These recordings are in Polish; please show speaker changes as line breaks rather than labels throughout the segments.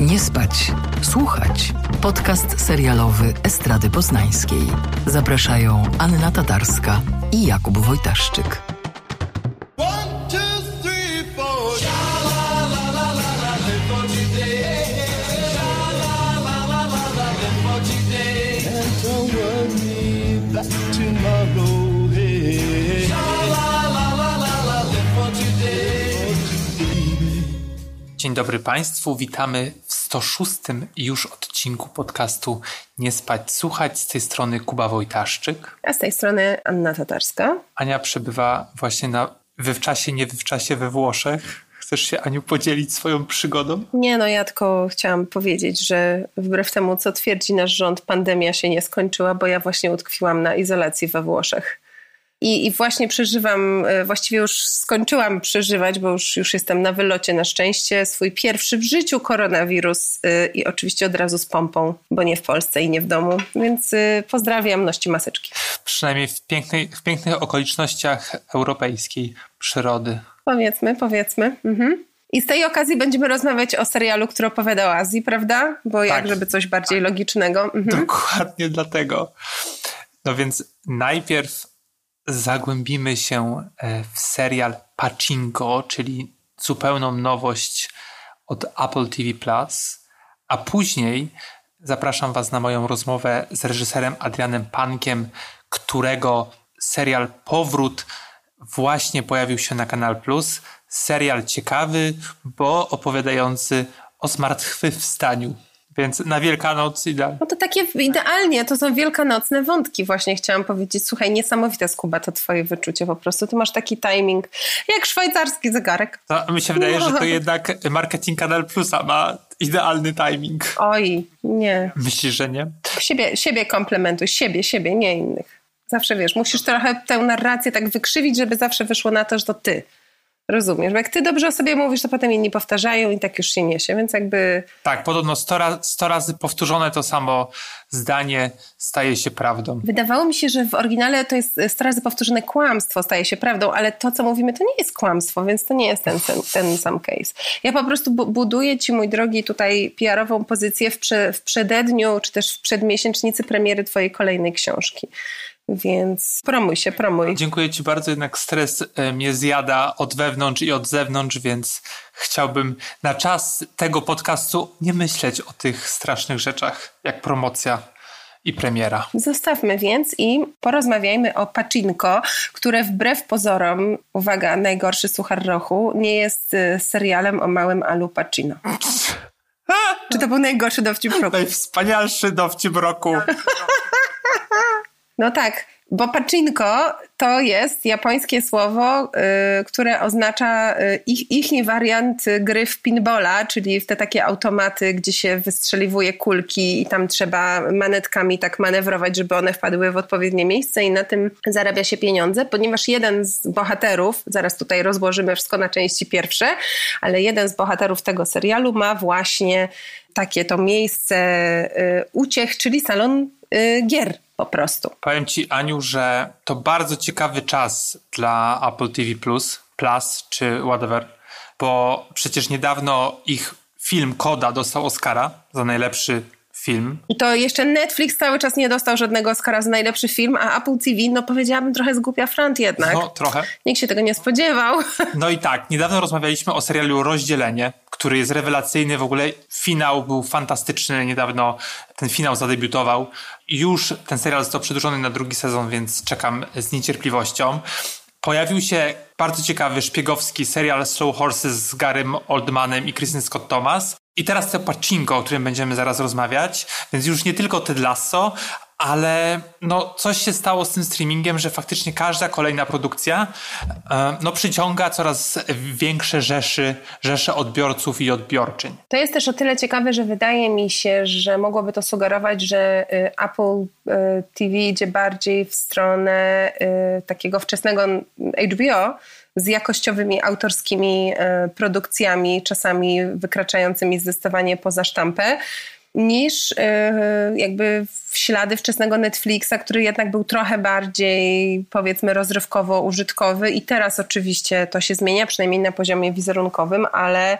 Nie spać, słuchać. Podcast serialowy Estrady Poznańskiej. Zapraszają Anna Tatarska i Jakub Wojtaszczyk.
Dzień dobry Państwu, witamy w 106 już odcinku podcastu Nie spać, słuchać. Z tej strony Kuba Wojtaszczyk.
A z tej strony Anna Tatarska.
Ania przebywa właśnie na wywczasie, nie wywczasie we Włoszech. Chcesz się, Aniu, podzielić swoją przygodą?
Nie, no ja tylko chciałam powiedzieć, że wbrew temu, co twierdzi nasz rząd, pandemia się nie skończyła, bo ja właśnie utkwiłam na izolacji we Włoszech. I, I, właśnie przeżywam, e, właściwie już skończyłam przeżywać, bo już, już jestem na wylocie na szczęście, swój pierwszy w życiu koronawirus yy, i oczywiście od razu z pompą, bo nie w Polsce i nie w domu. Więc yy, pozdrawiam, ności maseczki.
Przynajmniej w, pięknej, w pięknych okolicznościach europejskiej przyrody.
Powiedzmy, powiedzmy. Mhm. I z tej okazji będziemy rozmawiać o serialu, który opowiada o Azji, prawda? Bo tak. jak żeby coś bardziej logicznego. Mhm.
Dokładnie dlatego. No więc najpierw zagłębimy się e, w serial Pachinko, czyli zupełną nowość od Apple TV Plus, a później zapraszam Was na moją rozmowę z reżyserem Adrianem Pankiem, którego serial Powrót właśnie pojawił się na Kanal Plus. Serial ciekawy, bo opowiadający o zmartwychwstaniu więc na Wielkanoc idealnie.
No to takie idealnie, to są wielkanocne wątki właśnie chciałam powiedzieć. Słuchaj, niesamowite Skuba to twoje wyczucie po prostu. Ty masz taki timing jak szwajcarski zegarek.
To mi się wydaje, no. że to jednak marketing Kanal Plusa ma idealny timing.
Oj, nie.
Myślisz, że nie?
Siebie, siebie komplementuj, siebie, siebie, nie innych. Zawsze wiesz, musisz trochę tę narrację tak wykrzywić, żeby zawsze wyszło na to, że to ty. Rozumiesz, bo jak ty dobrze o sobie mówisz, to potem inni powtarzają i tak już się niesie, więc jakby...
Tak, podobno 100 razy, 100 razy powtórzone to samo zdanie staje się prawdą.
Wydawało mi się, że w oryginale to jest 100 razy powtórzone kłamstwo staje się prawdą, ale to, co mówimy, to nie jest kłamstwo, więc to nie jest ten, ten, ten sam case. Ja po prostu buduję ci, mój drogi, tutaj PR-ową pozycję w, prze, w przededniu, czy też w przedmiesięcznicy premiery twojej kolejnej książki. Więc promuj się, promuj.
Dziękuję Ci bardzo, jednak stres e, mnie zjada od wewnątrz i od zewnątrz, więc chciałbym na czas tego podcastu nie myśleć o tych strasznych rzeczach, jak promocja i premiera.
Zostawmy więc i porozmawiajmy o Pacinko, które wbrew pozorom, uwaga, najgorszy suchar rochu, nie jest e, serialem o małym Alu Pacino. Czy to był najgorszy dowcip roku?
Najwspanialszy dowcip roku.
No tak, bo paczynko to jest japońskie słowo, y, które oznacza y, ich, ich wariant gry w pinbola, czyli w te takie automaty, gdzie się wystrzeliwuje kulki i tam trzeba manetkami tak manewrować, żeby one wpadły w odpowiednie miejsce i na tym zarabia się pieniądze, ponieważ jeden z bohaterów, zaraz tutaj rozłożymy wszystko na części pierwsze, ale jeden z bohaterów tego serialu ma właśnie takie to miejsce y, uciech, czyli salon gier po prostu.
Powiem Ci, Aniu, że to bardzo ciekawy czas dla Apple TV Plus, Plus czy whatever, bo przecież niedawno ich film Koda dostał Oscara za najlepszy film.
I to jeszcze Netflix cały czas nie dostał żadnego Oscara za najlepszy film, a Apple TV, no powiedziałabym trochę zgłupia front jednak.
No, trochę.
Nikt się tego nie spodziewał.
No i tak, niedawno rozmawialiśmy o serialu Rozdzielenie, który jest rewelacyjny, w ogóle finał był fantastyczny, niedawno ten finał zadebiutował. Już ten serial został przedłużony na drugi sezon, więc czekam z niecierpliwością. Pojawił się bardzo ciekawy szpiegowski serial Slow Horses z Garym Oldmanem i Kristen Scott Thomas. I teraz to Pachinko, o którym będziemy zaraz rozmawiać, więc już nie tylko Ted Lasso, ale no, coś się stało z tym streamingiem, że faktycznie każda kolejna produkcja e, no, przyciąga coraz większe rzeszy, rzesze odbiorców i odbiorczyń.
To jest też o tyle ciekawe, że wydaje mi się, że mogłoby to sugerować, że y, Apple y, TV idzie bardziej w stronę y, takiego wczesnego HBO, z jakościowymi autorskimi produkcjami, czasami wykraczającymi zdecydowanie poza sztampę niż yy, jakby w ślady wczesnego Netflixa, który jednak był trochę bardziej powiedzmy rozrywkowo-użytkowy. I teraz oczywiście to się zmienia, przynajmniej na poziomie wizerunkowym, ale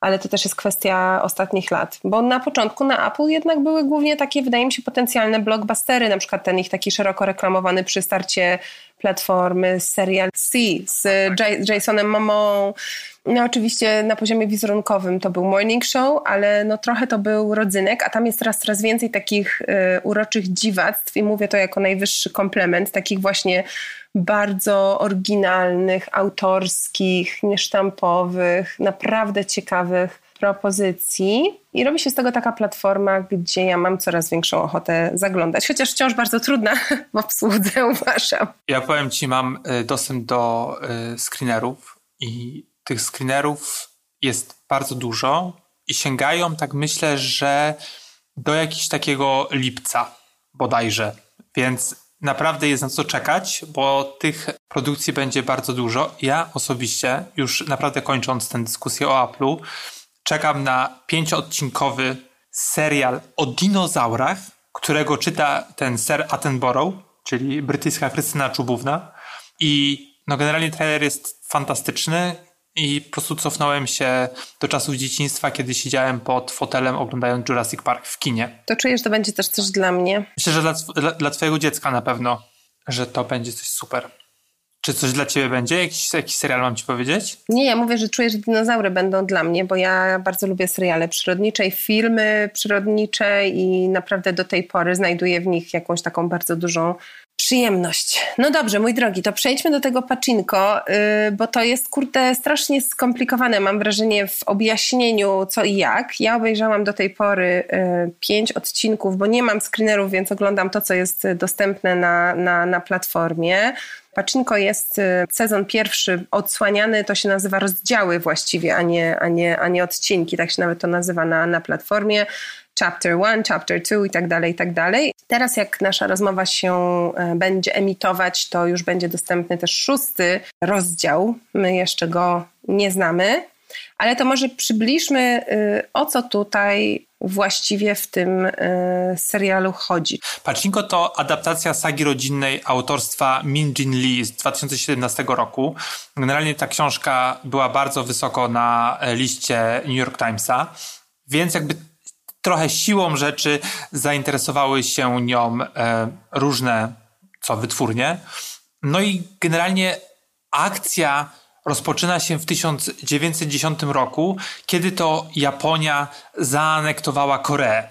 ale to też jest kwestia ostatnich lat. Bo na początku na Apple jednak były głównie takie, wydaje mi się, potencjalne blockbustery, na przykład ten ich taki szeroko reklamowany przy starcie platformy serial C z Jasonem Momą. No oczywiście na poziomie wizerunkowym to był morning show, ale no trochę to był rodzynek, a tam jest teraz coraz więcej takich y, uroczych dziwactw i mówię to jako najwyższy komplement, takich właśnie bardzo oryginalnych, autorskich, niesztampowych, naprawdę ciekawych propozycji i robi się z tego taka platforma, gdzie ja mam coraz większą ochotę zaglądać, chociaż wciąż bardzo trudna w obsłudze, uważam.
Ja powiem Ci, mam y, dostęp do y, screenerów i tych screenerów jest bardzo dużo i sięgają, tak myślę, że do jakiegoś takiego lipca bodajże, więc naprawdę jest na co czekać, bo tych produkcji będzie bardzo dużo. Ja osobiście, już naprawdę kończąc tę dyskusję o Apple'u, czekam na pięcioodcinkowy serial o dinozaurach, którego czyta ten Sir Attenborough, czyli brytyjska Krystyna Czubówna. I no generalnie trailer jest fantastyczny i po prostu cofnąłem się do czasów dzieciństwa, kiedy siedziałem pod fotelem oglądając Jurassic Park w kinie.
To czujesz, że to będzie też coś dla mnie?
Myślę, że dla, dla, dla twojego dziecka na pewno, że to będzie coś super. Czy coś dla ciebie będzie? Jakiś, jakiś serial mam ci powiedzieć?
Nie, ja mówię, że czuję, że dinozaury będą dla mnie, bo ja bardzo lubię seriale przyrodnicze i filmy przyrodnicze i naprawdę do tej pory znajduję w nich jakąś taką bardzo dużą przyjemność. No dobrze, mój drogi, to przejdźmy do tego pacinko, yy, bo to jest kurde strasznie skomplikowane, mam wrażenie, w objaśnieniu co i jak. Ja obejrzałam do tej pory yy, pięć odcinków, bo nie mam screenerów, więc oglądam to, co jest dostępne na, na, na platformie. Paczynko jest y, sezon pierwszy odsłaniany, to się nazywa rozdziały właściwie, a nie, a nie, a nie odcinki, tak się nawet to nazywa na, na platformie. Chapter 1, Chapter 2 i tak dalej, i tak dalej. Teraz jak nasza rozmowa się e, będzie emitować, to już będzie dostępny też szósty rozdział. My jeszcze go nie znamy, ale to może przybliżmy, y, o co tutaj właściwie w tym y, serialu chodzi.
Pachinko to adaptacja sagi rodzinnej autorstwa Min Jin Lee z 2017 roku. Generalnie ta książka była bardzo wysoko na liście New York Timesa, więc jakby trochę siłą rzeczy zainteresowały się nią e, różne co wytwórnie. No i generalnie akcja rozpoczyna się w 1910 roku, kiedy to Japonia zaanektowała Koreę.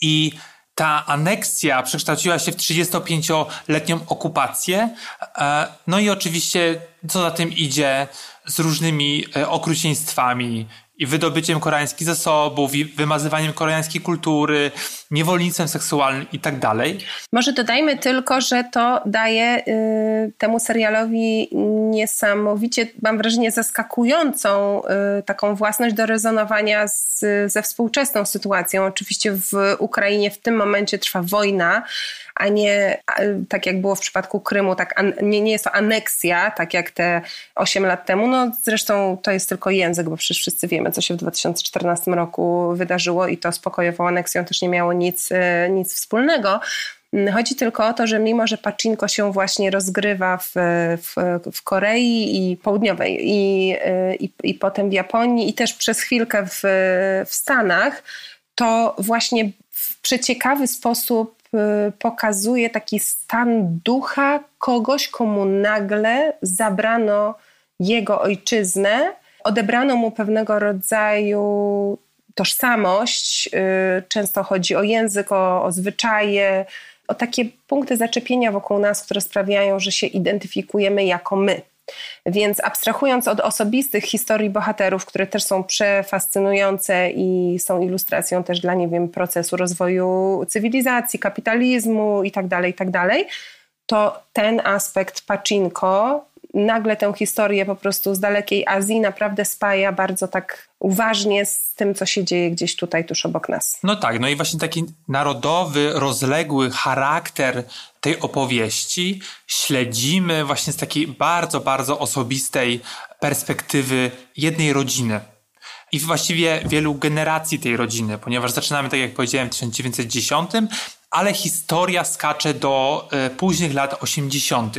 I ta aneksja przekształciła się w 35-letnią okupację. E, no i oczywiście, co za tym idzie, z różnymi e, okrucieństwami i wydobyciem koreańskich zasobów, i wymazywaniem koreańskiej kultury, niewolnictwem seksualnym i tak dalej.
Może dodajmy tylko, że to daje y, temu serialowi niesamowicie, mam wrażenie, zaskakującą y, taką własność do rezonowania z, ze współczesną sytuacją. Oczywiście w Ukrainie w tym momencie trwa wojna, a nie tak jak było w przypadku Krymu, tak nie, nie jest to aneksja, tak jak te 8 lat temu. No zresztą to jest tylko język, bo przecież wszyscy wiemy, co się w 2014 roku wydarzyło i to z pokojową aneksją też nie miało nic, e, nic wspólnego. Chodzi tylko o to, że mimo, że Pacinko się właśnie rozgrywa w, w, w Korei i Południowej i, e, i, i potem w Japonii i też przez chwilkę w, w Stanach, to właśnie w przeciekawy sposób pokazuje taki stan ducha kogoś, komu nagle zabrano jego ojczyznę, odebrano mu pewnego rodzaju tożsamość. Y, często chodzi o język, o, o zwyczaje, o takie punkty zaczepienia wokół nas, które sprawiają, że się identyfikujemy jako my. Więc abstrahując od osobistych historii bohaterów, które też są przefascynujące i są ilustracją też dla, nie wiem, procesu rozwoju cywilizacji, kapitalizmu itd., tak itd., tak to ten aspekt Pacinko nagle tę historię po prostu z dalekiej Azji naprawdę spaja bardzo tak uważnie z tym, co się dzieje gdzieś tutaj tuż obok nas.
No tak, no i właśnie taki narodowy, rozległy charakter tej opowieści śledzimy właśnie z takiej bardzo, bardzo osobistej perspektywy jednej rodziny. i właściwie wielu generacji tej rodziny, ponieważ zaczynamy, tak jak powiedziałem, w 1910, ale historia skacze do e, późnych lat 80.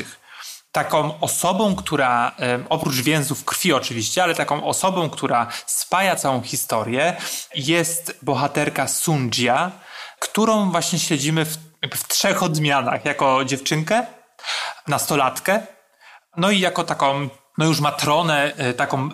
Taką osobą, która e, oprócz więzów krwi oczywiście, ale taką osobą, która spaja całą historię, jest bohaterka Sunjia, którą właśnie śledzimy w, w trzech odmianach. Jako dziewczynkę, nastolatkę, no i jako taką no już matronę, e, taką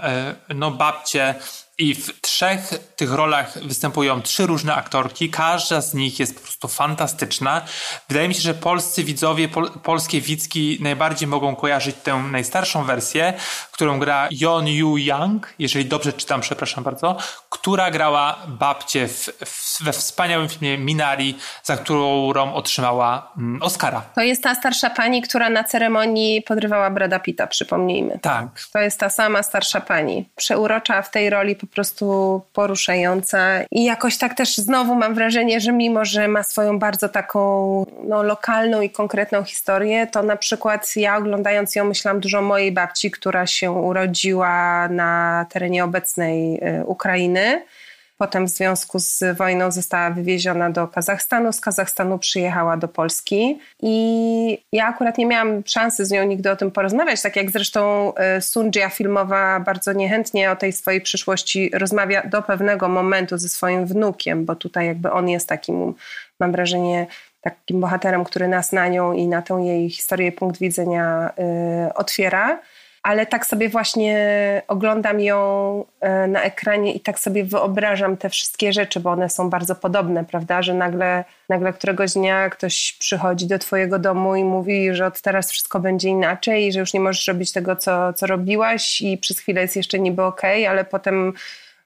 no babcię i w trzech tych rolach występują trzy różne aktorki. Każda z nich jest po prostu fantastyczna. Wydaje mi się, że polscy widzowie, pol, polskie widzki najbardziej mogą kojarzyć tę najstarszą wersję, którą gra Yeon Yu Yang, jeżeli dobrze czytam, przepraszam bardzo, która grała babcię w, w, we wspaniałym filmie Minari, za którą otrzymała mm, Oscara.
To jest ta starsza pani, która na ceremonii podrywała Brada Pitta, przypomnijmy.
Tak.
To jest ta sama starsza pani. Przeurocza w tej roli po prostu poruszająca. I jakoś tak też znowu mam wrażenie, że mimo, że ma swoją bardzo taką no, lokalną i konkretną historię, to na przykład ja oglądając ją myślałam dużo o mojej babci, która się urodziła na terenie obecnej y, Ukrainy Potem w związku z wojną została wywieziona do Kazachstanu. Z Kazachstanu przyjechała do Polski i ja akurat nie miałam szansy z nią nigdy o tym porozmawiać, tak jak zresztą e, Sunjia filmowa bardzo niechętnie o tej swojej przyszłości rozmawia do pewnego momentu ze swoim wnukiem, bo tutaj jakby on jest takim, mam wrażenie, takim bohaterem, który nas na nią i na tę jej historię, punkt widzenia y, otwiera ale tak sobie właśnie oglądam ją e, na ekranie i tak sobie wyobrażam te wszystkie rzeczy, bo one są bardzo podobne, prawda? Że nagle, nagle któregoś dnia ktoś przychodzi do twojego domu i mówi, że od teraz wszystko będzie inaczej że już nie możesz robić tego, co, co robiłaś i przez chwilę jest jeszcze niby okej, okay, ale potem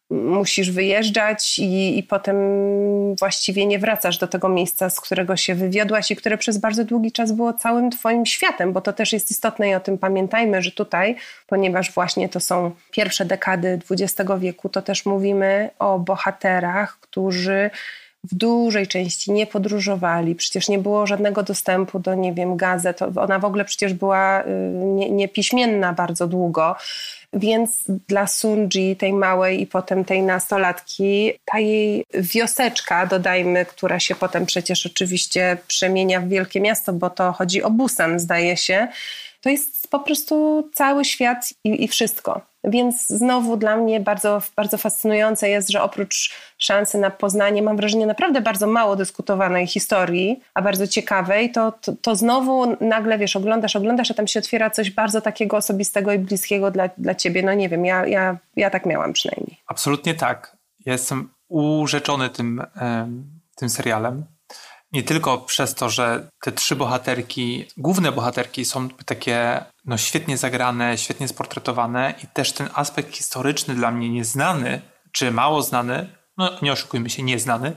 musisz wyjeżdżać i, i potem właściwie nie wracasz do tego miejsca, z którego się wywiodłaś i które przez bardzo długi czas było całym twoim światem, bo to też jest istotne i o tym pamiętajmy, że tutaj, ponieważ właśnie to są pierwsze dekady XX wieku, to też mówimy o bohaterach, którzy w dużej części nie podróżowali, przecież nie było żadnego dostępu do, nie wiem, gazet. Ona w ogóle przecież była y, niepiśmienna bardzo długo. Więc dla Sunji, tej małej i potem tej nastolatki, ta jej wioseczka, dodajmy, która się potem przecież oczywiście przemienia w wielkie miasto, bo to chodzi o Busan, zdaje się, to jest po prostu cały świat i, i wszystko. Więc znowu dla mnie bardzo, bardzo fascynujące jest, że oprócz szansy na poznanie, mam wrażenie, naprawdę bardzo mało dyskutowanej historii, a bardzo ciekawej, to, to, to znowu nagle, wiesz, oglądasz, oglądasz, a tam się otwiera coś bardzo takiego osobistego i bliskiego dla, dla ciebie. No nie wiem, ja, ja, ja tak miałam przynajmniej.
Absolutnie tak. Ja jestem urzeczony tym, tym serialem nie tylko przez to, że te trzy bohaterki, główne bohaterki są takie no, świetnie zagrane, świetnie sportretowane i też ten aspekt historyczny dla mnie nieznany, czy mało znany, no nie oszukujmy się, nieznany,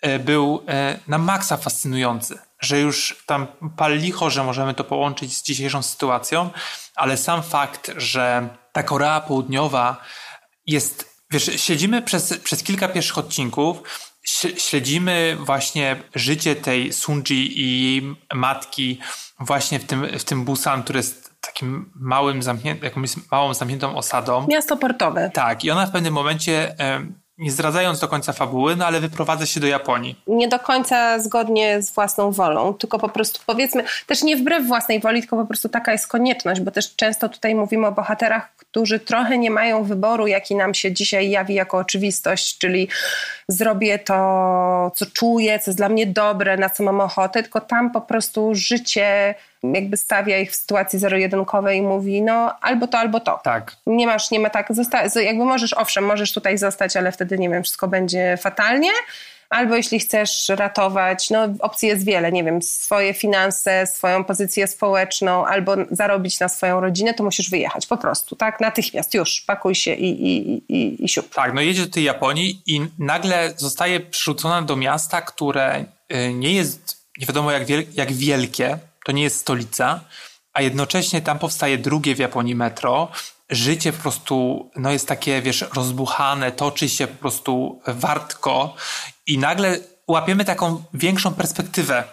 e, był e, na maksa fascynujący. Że już tam pal licho, że możemy to połączyć z dzisiejszą sytuacją, ale sam fakt, że ta Korea Południowa jest, wiesz, siedzimy przez, przez kilka pierwszych odcinków, śledzimy właśnie życie tej Sunji i jej matki właśnie w tym, w tym Busan, który jest takim małym, zamkniętym, jakąś małą, zamkniętą osadą.
Miasto portowe.
Tak, i ona w pewnym momencie nie zdradzając do końca fabuły, no ale wyprowadza się do Japonii.
Nie do końca zgodnie z własną wolą, tylko po prostu powiedzmy, też nie wbrew własnej woli, tylko po prostu taka jest konieczność, bo też często tutaj mówimy o bohaterach, którzy trochę nie mają wyboru, jaki nam się dzisiaj jawi jako oczywistość, czyli zrobię to, co czuję, co jest dla mnie dobre, na co mam ochotę, tylko tam po prostu życie jakby stawia ich w sytuacji zero-jedynkowej i mówi, no albo to, albo to.
Tak.
Nie masz, nie ma tak, zosta- jakby możesz, owszem, możesz tutaj zostać, ale wtedy, nie wiem, wszystko będzie fatalnie, albo jeśli chcesz ratować, no opcji jest wiele, nie wiem, swoje finanse, swoją pozycję społeczną, albo zarobić na swoją rodzinę, to musisz wyjechać po prostu, tak? Natychmiast, już, pakuj się i, i, i, i siup.
Tak, no jedzie do tej Japonii i nagle zostaje przerzucona do miasta, które y, nie jest nie wiadomo jak, wiel jak wielkie, to nie jest stolica, a jednocześnie tam powstaje drugie w Japonii metro. Życie po prostu no jest takie, wiesz, rozbuchane, toczy się po prostu wartko i nagle łapiemy taką większą perspektywę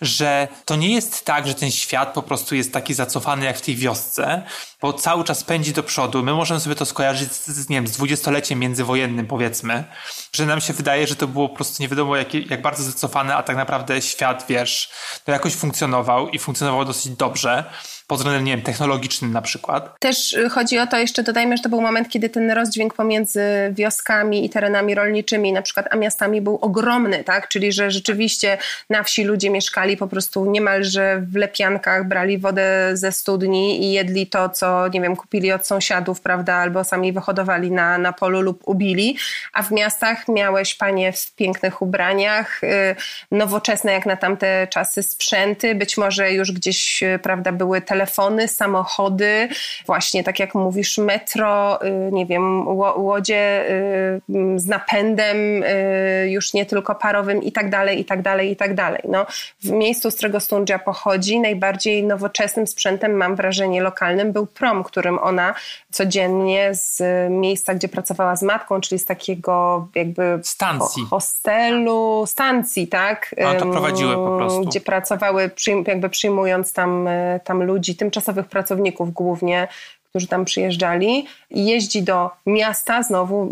że to nie jest tak, że ten świat po prostu jest taki zacofany jak w tej wiosce, bo cały czas pędzi do przodu. My możemy sobie to skojarzyć z, nie wiem, z dwudziestoleciem międzywojennym, powiedzmy, że nam się wydaje, że to było po prostu nie wiadomo jak, jak bardzo zacofane, a tak naprawdę świat, wiesz, to jakoś funkcjonował i funkcjonował dosyć dobrze pod względem, nie wiem, technologicznym na przykład.
Też y, chodzi o to, jeszcze dodajmy, że to był moment, kiedy ten rozdźwięk pomiędzy wioskami i terenami rolniczymi na przykład, a miastami był ogromny, tak? Czyli, że rzeczywiście na wsi ludzie mieszkali po prostu niemalże w lepiankach, brali wodę ze studni i jedli to, co, nie wiem, kupili od sąsiadów, prawda? Albo sami wyhodowali na, na polu lub ubili. A w miastach miałeś panie w pięknych ubraniach, y, nowoczesne jak na tamte czasy sprzęty, być może już gdzieś, y, prawda, były te telefony, samochody, właśnie tak jak mówisz, metro, y, nie wiem, łodzie y, z napędem y, już nie tylko parowym i tak dalej, i tak dalej, i tak dalej. No, w miejscu, z którego Stundzia pochodzi, najbardziej nowoczesnym sprzętem, mam wrażenie, lokalnym był prom, którym ona codziennie z miejsca, gdzie pracowała z matką, czyli z takiego jakby
stacji.
hostelu, stacji, tak?
A to prowadziły po prostu.
Gdzie pracowały, jakby przyjmując tam, tam ludzi ludzi, tymczasowych pracowników głównie, którzy tam przyjeżdżali, jeździ do miasta, znowu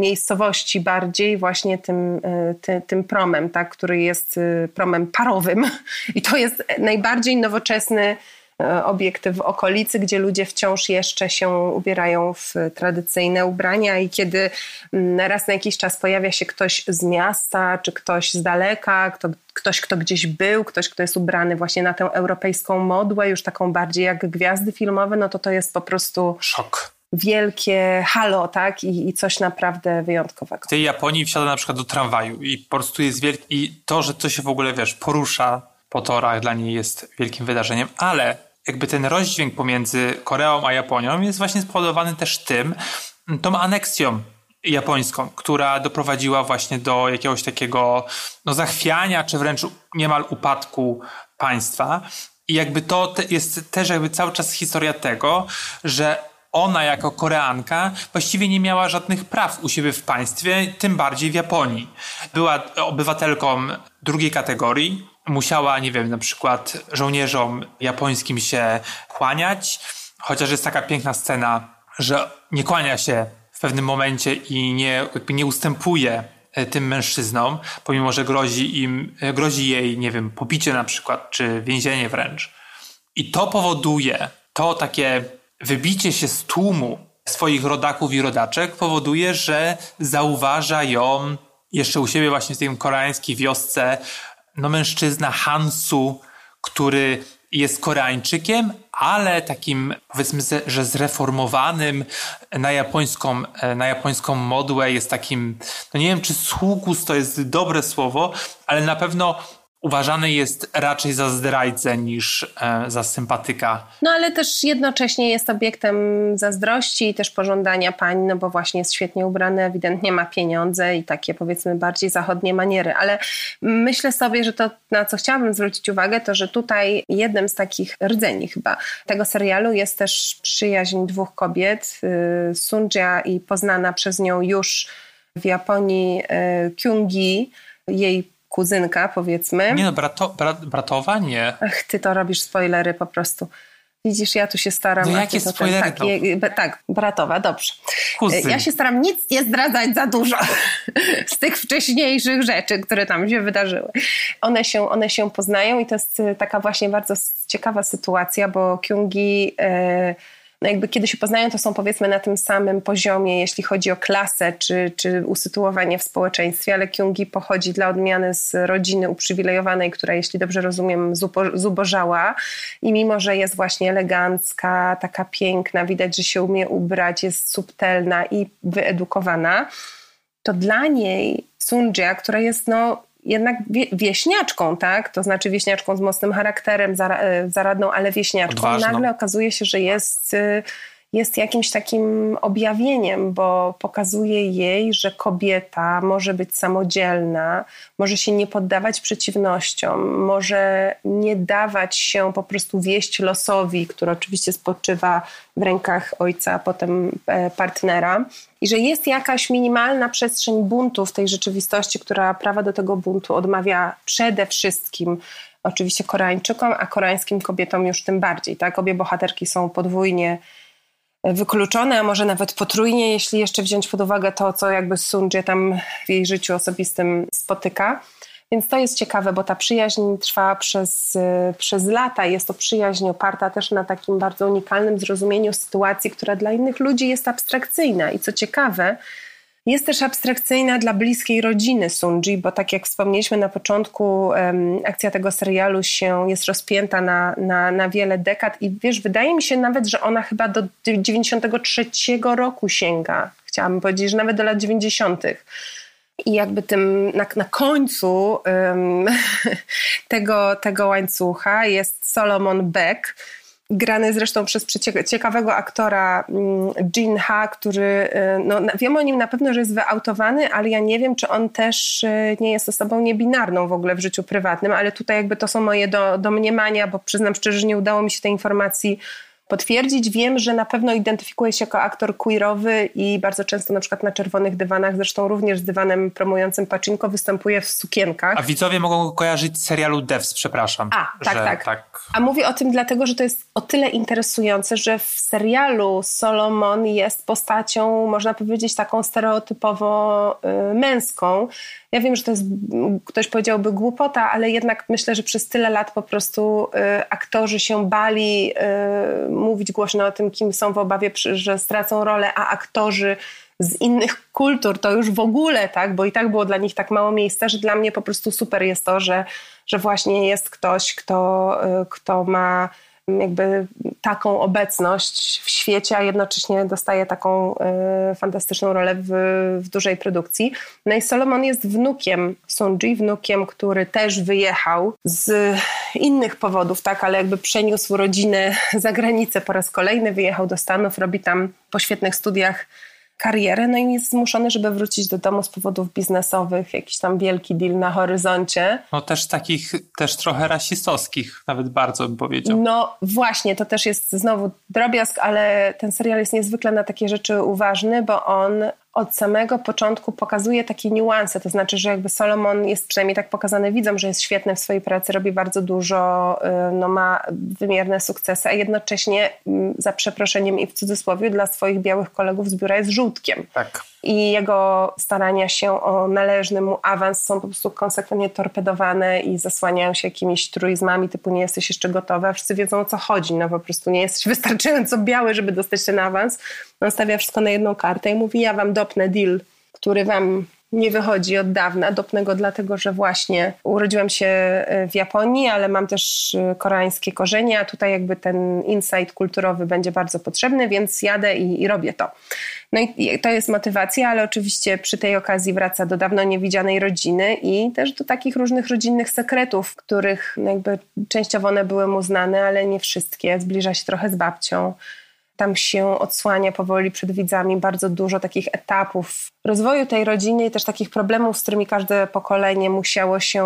miejscowości bardziej właśnie tym, e, ty, tym promem, tak, który jest e, promem parowym. I to jest najbardziej nowoczesny obiekty w okolicy, gdzie ludzie wciąż jeszcze się ubierają w tradycyjne ubrania i kiedy mm, raz na jakiś czas pojawia się ktoś z miasta, czy ktoś z daleka, kto, ktoś, kto gdzieś był, ktoś, kto jest ubrany właśnie na tę europejską modłę, już taką bardziej jak gwiazdy filmowe, no to to jest po prostu...
Szok
wielkie halo, tak? I, I, coś naprawdę wyjątkowego.
W tej Japonii wsiada na przykład do tramwaju i po prostu jest wielki... I to, że to się w ogóle, wiesz, porusza po torach dla niej jest wielkim wydarzeniem, ale jakby ten rozdźwięk pomiędzy Koreą a Japonią jest właśnie spowodowany też tym, tą aneksją japońską, która doprowadziła właśnie do jakiegoś takiego no, zachwiania, czy wręcz niemal upadku państwa. I jakby to jest też jakby cały czas historia tego, że ona jako Koreanka właściwie nie miała żadnych praw u siebie w państwie, tym bardziej w Japonii. Była obywatelką drugiej kategorii, musiała, nie wiem, na przykład żołnierzom japońskim się kłaniać, chociaż jest taka piękna scena, że nie kłania się w pewnym momencie i nie, nie ustępuje e, tym mężczyznom, pomimo że grozi im, e, grozi jej, nie wiem, pobicie na przykład, czy więzienie wręcz. I to powoduje, to takie wybicie się z tłumu swoich rodaków i rodaczek powoduje, że zauważa ją jeszcze u siebie właśnie w tej koreańskiej wiosce no, mężczyzna Hansu, który jest Koreańczykiem, ale takim powiedzmy, że zreformowanym na japońską, na japońską modłę jest takim, no nie wiem czy sługus to jest dobre słowo, ale na pewno uważany jest raczej za zdrajcę niż e, za sympatyka.
No ale też jednocześnie jest obiektem zazdrości i też pożądania pań, no bo właśnie jest świetnie ubrany, ewidentnie ma pieniądze i takie powiedzmy bardziej zachodnie maniery. Ale myślę sobie, że to, na co chciałabym zwrócić uwagę, to że tutaj jednym z takich rdzeni chyba tego serialu jest też przyjaźń dwóch kobiet, y, Sunja i poznana przez nią już w Japonii y, Kyungi, jej kuzynka, powiedzmy.
Nie no, brato, brat, bratowa nie.
Ach, ty to robisz spoilery po prostu. Widzisz, ja tu się staram.
No jakie spoilery?
tak, je, tak, bratowa, dobrze. Kuzyn. Ja się staram nic nie zdradzać za dużo z tych wcześniejszych rzeczy, które tam się wydarzyły. One się, one się poznają i to jest taka właśnie bardzo ciekawa sytuacja, bo Kyungi... Yy, no jakby kiedy się poznają, to są powiedzmy na tym samym poziomie, jeśli chodzi o klasę czy, czy usytuowanie w społeczeństwie, ale Kyungi pochodzi dla odmiany z rodziny uprzywilejowanej, która, jeśli dobrze rozumiem, zubożała. I mimo, że jest właśnie elegancka, taka piękna, widać, że się umie ubrać, jest subtelna i wyedukowana, to dla niej Sunja, która jest no jednak wieśniaczką, tak? To znaczy wieśniaczką z mocnym charakterem, e, zaradną, ale wieśniaczką. Odważną. Nagle okazuje się, że jest, e, jest jakimś takim objawieniem, bo pokazuje jej, że kobieta może być samodzielna, może się nie poddawać przeciwnościom, może nie dawać się po prostu wieść losowi, który oczywiście spoczywa w rękach ojca, a potem e, partnera. I że jest jakaś minimalna przestrzeń buntu w tej rzeczywistości, która prawa do tego buntu odmawia przede wszystkim oczywiście Koreańczykom, a koreańskim kobietom już tym bardziej. Tak? Obie bohaterki są podwójnie wykluczone, a może nawet potrójnie, jeśli jeszcze wziąć pod uwagę to, co jakby Sunjie tam w jej życiu osobistym spotyka. Więc to jest ciekawe, bo ta przyjaźń trwa przez, przez lata. Jest to przyjaźń oparta też na takim bardzo unikalnym zrozumieniu sytuacji, która dla innych ludzi jest abstrakcyjna. I co ciekawe, jest też abstrakcyjna dla bliskiej rodziny Sunji, bo tak jak wspomnieliśmy na początku, akcja tego serialu się jest rozpięta na, na, na wiele dekad i wiesz, wydaje mi się nawet, że ona chyba do 93 roku sięga. Chciałabym powiedzieć, że nawet do lat 90. I jakby tym na, na końcu um, tego, tego łańcucha jest Solomon Beck, grany zresztą przez ciekawego aktora mm, Jin Ha, który, y, no, wiem o nim na pewno, że jest wyautowany, ale ja nie wiem, czy on też y, nie jest osobą niebinarną w ogóle w życiu prywatnym, ale tutaj jakby to są moje do, domniemania, bo przyznam szczerze, że nie udało mi się tej informacji potwierdzić. Wiem, że na pewno identyfikuje się jako aktor queerowy i bardzo często na przykład na czerwonych dywanach, zresztą również z dywanem promującym Pacinko występuje w sukienkach.
A widzowie mogą kojarzyć z serialu Devs, przepraszam.
A, tak, tak, tak. A mówię o tym dlatego, że to jest o tyle interesujące, że w serialu Solomon jest postacią, można powiedzieć, taką stereotypowo y, męską. Ja wiem, że to jest, ktoś powiedziałby głupota, ale jednak myślę, że przez tyle lat po prostu y, aktorzy się bali y, mówić głośno o tym, kim są w obawie, że stracą rolę, a aktorzy z innych kultur to już w ogóle, tak, bo i tak było dla nich tak mało miejsca, że dla mnie po prostu super jest to, że, że właśnie jest ktoś, kto, y, kto ma jakby taką obecność w świecie, a jednocześnie dostaje taką y, fantastyczną rolę w, w, dużej produkcji. No i Solomon jest wnukiem Sunji, wnukiem, który też wyjechał z innych powodów, tak, ale jakby przeniósł rodzinę za granicę po raz kolejny, wyjechał do Stanów, robi tam po świetnych studiach karierę, no i jest zmuszony, żeby wrócić do domu z powodów biznesowych, jakiś tam wielki deal na horyzoncie.
No też takich, też trochę rasistowskich, nawet bardzo bym powiedział.
No właśnie, to też jest znowu drobiazg, ale ten serial jest niezwykle na takie rzeczy uważny, bo on od samego początku pokazuje takie niuanse, to znaczy, że jakby Solomon jest przynajmniej tak pokazany widzom, że jest świetny w swojej pracy, robi bardzo dużo, y, no ma wymierne sukcesy, a jednocześnie mm, za przeproszeniem i w cudzysłowie dla swoich białych kolegów z biura jest żółtkiem.
Tak
i jego starania się o należny mu awans są po prostu konsekwentnie torpedowane i zasłaniają się jakimiś truizmami typu nie jesteś jeszcze gotowa, wszyscy wiedzą o co chodzi, no po prostu nie jesteś wystarczająco biały, żeby dostać ten awans. On stawia wszystko na jedną kartę i mówi ja wam dopnę deal, który wam nie wychodzi od dawna. Dopnę go dlatego, że właśnie urodziłam się e, w Japonii, ale mam też e, koreańskie korzenie, a tutaj jakby ten insight kulturowy będzie bardzo potrzebny, więc jadę i, i robię to. No i to jest motywacja, ale oczywiście przy tej okazji wraca do dawno niewidzianej rodziny i też do takich różnych rodzinnych sekretów, których jakby częściowo one były mu znane, ale nie wszystkie. Zbliża się trochę z babcią tam się odsłania powoli przed widzami bardzo dużo takich etapów rozwoju tej rodziny i też takich problemów, z którymi każde pokolenie musiało się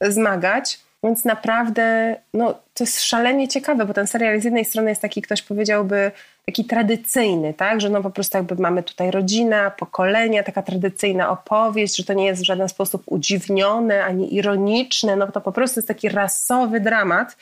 zmagać. Więc naprawdę no, to jest szalenie ciekawe, bo ten serial z jednej strony jest taki, ktoś powiedziałby, taki tradycyjny, tak? Że no po prostu jakby mamy tutaj rodzina, pokolenia, taka tradycyjna opowieść, że to nie jest w żaden sposób udziwnione ani ironiczne, no to po prostu jest taki rasowy dramat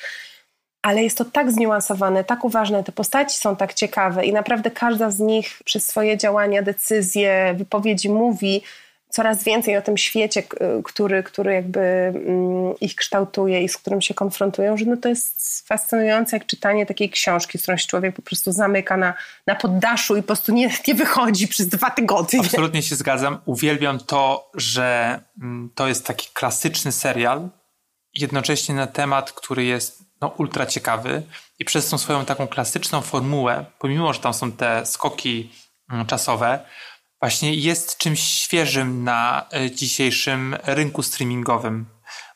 ale jest to tak zniuansowane, tak uważne, te postaci są tak ciekawe i naprawdę każda z nich przez swoje działania, decyzje, wypowiedzi mówi coraz więcej o tym świecie, który, który jakby mm, ich kształtuje i z którym się konfrontują, że no to jest fascynujące jak czytanie takiej książki, z którą się człowiek po prostu zamyka na, na poddaszu i po prostu nie, nie wychodzi przez dwa tygodnie.
Absolutnie się zgadzam. Uwielbiam to, że mm, to jest taki klasyczny serial, jednocześnie na temat, który jest no, ultra ciekawy i przez tą swoją taką klasyczną formułę, pomimo, że tam są te skoki mm, czasowe, właśnie jest czymś świeżym na e, dzisiejszym rynku streamingowym.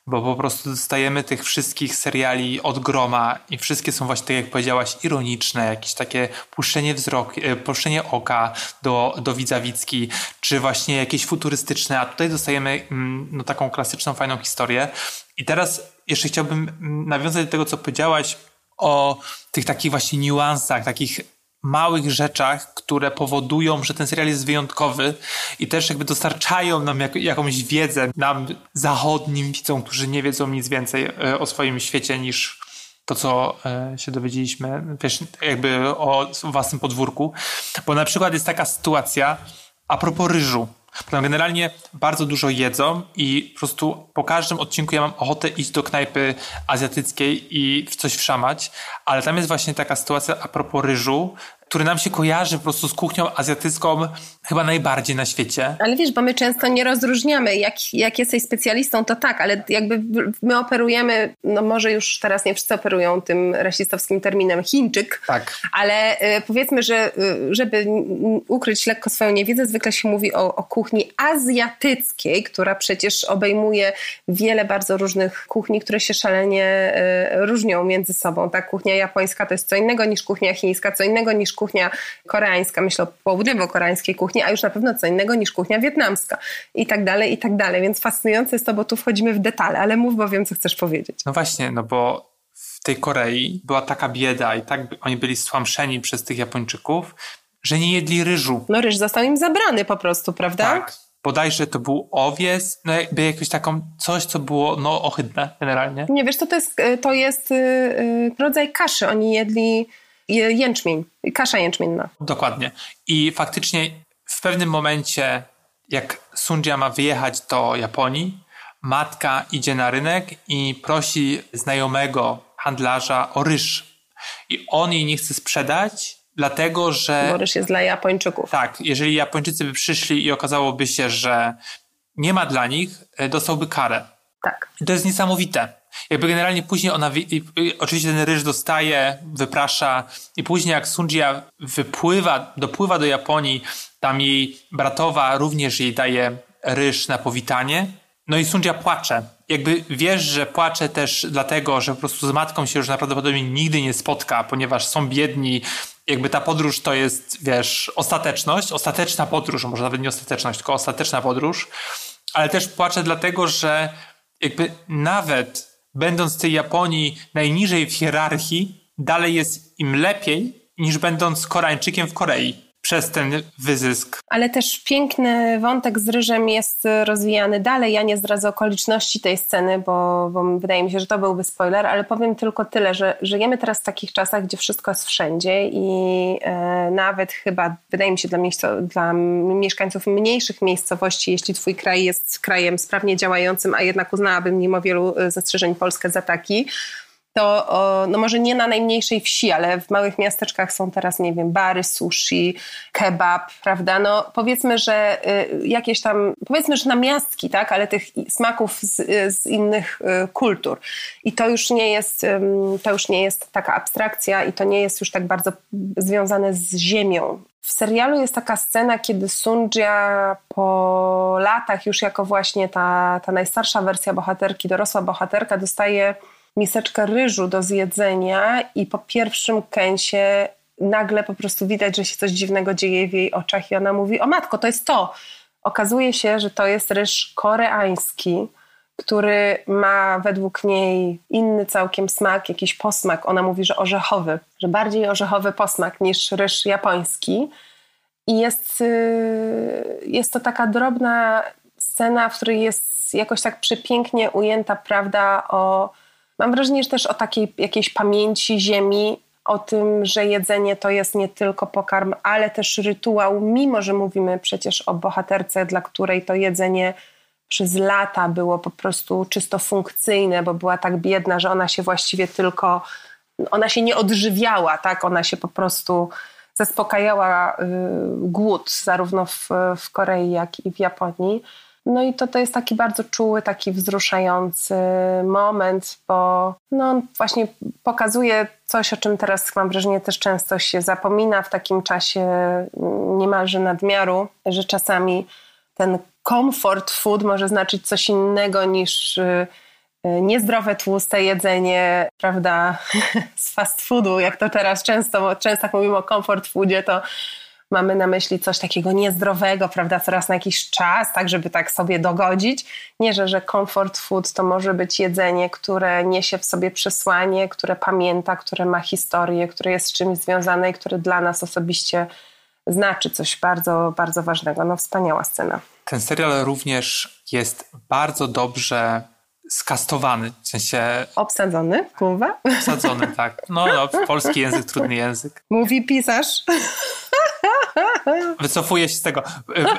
bo po prostu dostajemy tych wszystkich seriali od groma i wszystkie są właśnie, tak jak powiedziałaś, ironiczne, jakieś takie puszczenie wzroku, e, puszczenie oka do, do widzawicki, czy właśnie jakieś futurystyczne, a tutaj dostajemy mm, no, taką klasyczną, fajną historię. I teraz jeszcze chciałbym nawiązać do tego, co powiedziałaś o tych takich właśnie niuansach, takich małych rzeczach, które powodują, że ten serial jest wyjątkowy i też jakby dostarczają nam jak, jakąś wiedzę, nam zachodnim widzom, którzy nie wiedzą nic więcej e, o swoim świecie niż to, co e, się dowiedzieliśmy, wiesz, jakby o własnym podwórku. Bo na przykład jest taka sytuacja a propos ryżu. Tam generalnie bardzo dużo jedzą i po prostu po każdym odcinku ja mam ochotę iść do knajpy azjatyckiej i coś wszamać, ale tam jest właśnie taka sytuacja a propos ryżu, który nam się kojarzy po prostu z kuchnią azjatycką chyba najbardziej na świecie.
Ale wiesz, bo my często nie rozróżniamy. Jak, jak jesteś specjalistą, to tak, ale jakby my operujemy, no może już teraz nie wszyscy operują tym rasistowskim terminem Chińczyk,
tak.
ale y, powiedzmy, że y, żeby ukryć lekko swoją niewiedzę, zwykle się mówi o, o kuchni azjatyckiej, która przecież obejmuje wiele bardzo różnych kuchni, które się szalenie y, różnią między sobą. Tak, kuchnia japońska to jest co innego niż kuchnia chińska, co innego niż kuchnia koreańska, myślę o południowo-koreańskiej kuchni, a już na pewno co innego niż kuchnia wietnamska i tak dalej, i tak dalej. Więc fascynujące jest to, bo tu wchodzimy w detale, ale mów, bo wiem, co chcesz powiedzieć.
No właśnie, no bo w tej Korei była taka bieda i tak oni byli stłamszeni przez tych Japończyków, że nie jedli ryżu.
No ryż został im zabrany po prostu, prawda?
Tak. Bodajże to był owiec, no jakby jakieś taką coś, co było no ohydne generalnie.
Nie, wiesz, to, to jest, to jest yy, rodzaj kaszy. Oni jedli jęczmień, kasza jęczmienna.
Dokładnie. I faktycznie pewnym momencie, jak Sunja ma wyjechać do Japonii, matka idzie na rynek i prosi znajomego handlarza o ryż. I on jej nie chce sprzedać, dlatego że.
Bo ryż jest dla Japończyków.
Tak, jeżeli Japończycy by przyszli i okazałoby się, że nie ma dla nich, e, dostałby karę.
Tak.
I to jest niesamowite. Jakby generalnie później ona, oczywiście ten ryż dostaje, wyprasza i później jak Sunjia wypływa, dopływa do Japonii, tam jej bratowa również jej daje ryż na powitanie. No i Sunjia płacze. Jakby wiesz, że płacze też dlatego, że po prostu z matką się już prawdopodobnie nigdy nie spotka, ponieważ są biedni. Jakby ta podróż to jest, wiesz, ostateczność, ostateczna podróż, może nawet nie ostateczność, tylko ostateczna podróż. Ale też płacze dlatego, że jakby nawet będąc w tej Japonii najniżej w hierarchii, dalej jest im lepiej niż będąc Koreańczykiem w Korei przez ten wyzysk.
Ale też piękny wątek z ryżem jest rozwijany dalej. Ja nie zdradzę okoliczności tej sceny, bo, bo wydaje mi się, że to byłby spoiler, ale powiem tylko tyle, że żyjemy teraz w takich czasach, gdzie wszystko jest wszędzie i e, nawet chyba, wydaje mi się, dla, dla mieszkańców mniejszych miejscowości, jeśli twój kraj jest krajem sprawnie działającym, a jednak uznałabym mimo wielu e, zastrzeżeń Polskę za taki, to no może nie na najmniejszej wsi, ale w małych miasteczkach są teraz, nie wiem, bary, sushi, kebab, prawda? No powiedzmy, że y, jakieś tam, powiedzmy, że namiastki, tak? Ale tych smaków z, z innych y, kultur. I to już nie jest, to już nie jest taka abstrakcja i to nie jest już tak bardzo związane z ziemią. W serialu jest taka scena, kiedy Sunja po latach już jako właśnie ta, ta najstarsza wersja bohaterki, dorosła bohaterka dostaje miseczkę ryżu do zjedzenia i po pierwszym kęsie nagle po prostu widać, że się coś dziwnego dzieje w jej oczach i ona mówi, o matko, to jest to. Okazuje się, że to jest ryż koreański, który ma według niej inny całkiem smak, jakiś posmak. Ona mówi, że orzechowy, że bardziej orzechowy posmak niż ryż japoński. I jest, y, jest to taka drobna scena, w której jest jakoś tak przepięknie ujęta prawda o Mam wrażenie, że też o takiej jakiejś pamięci ziemi, o tym, że jedzenie to jest nie tylko pokarm, ale też rytuał, mimo że mówimy przecież o bohaterce, dla której to jedzenie przez lata było po prostu czysto funkcyjne, bo była tak biedna, że ona się właściwie tylko, ona się nie odżywiała, tak? Ona się po prostu zaspokajała y, głód zarówno w, w Korei, jak i w Japonii. No i to, to jest taki bardzo czuły, taki wzruszający moment, bo no, właśnie pokazuje coś, o czym teraz mam wrażenie też często się zapomina w takim czasie niemalże nadmiaru, że czasami ten comfort food może znaczyć coś innego niż y, niezdrowe, tłuste jedzenie, prawda, z fast foodu, jak to teraz często, często mówimy o comfort foodzie, to mamy na myśli coś takiego niezdrowego, prawda, coraz na jakiś czas, tak, żeby tak sobie dogodzić. Nie, że, że comfort food to może być jedzenie, które niesie w sobie przesłanie, które pamięta, które ma historię, które jest z czymś związane i które dla nas osobiście znaczy coś bardzo, bardzo ważnego. No wspaniała scena.
Ten serial również jest bardzo dobrze skastowany, w sensie...
Obsadzony, kurwa?
Obsadzony, tak. No, no, polski język, trudny język.
Mówi pisarz.
Wycofuję się z tego.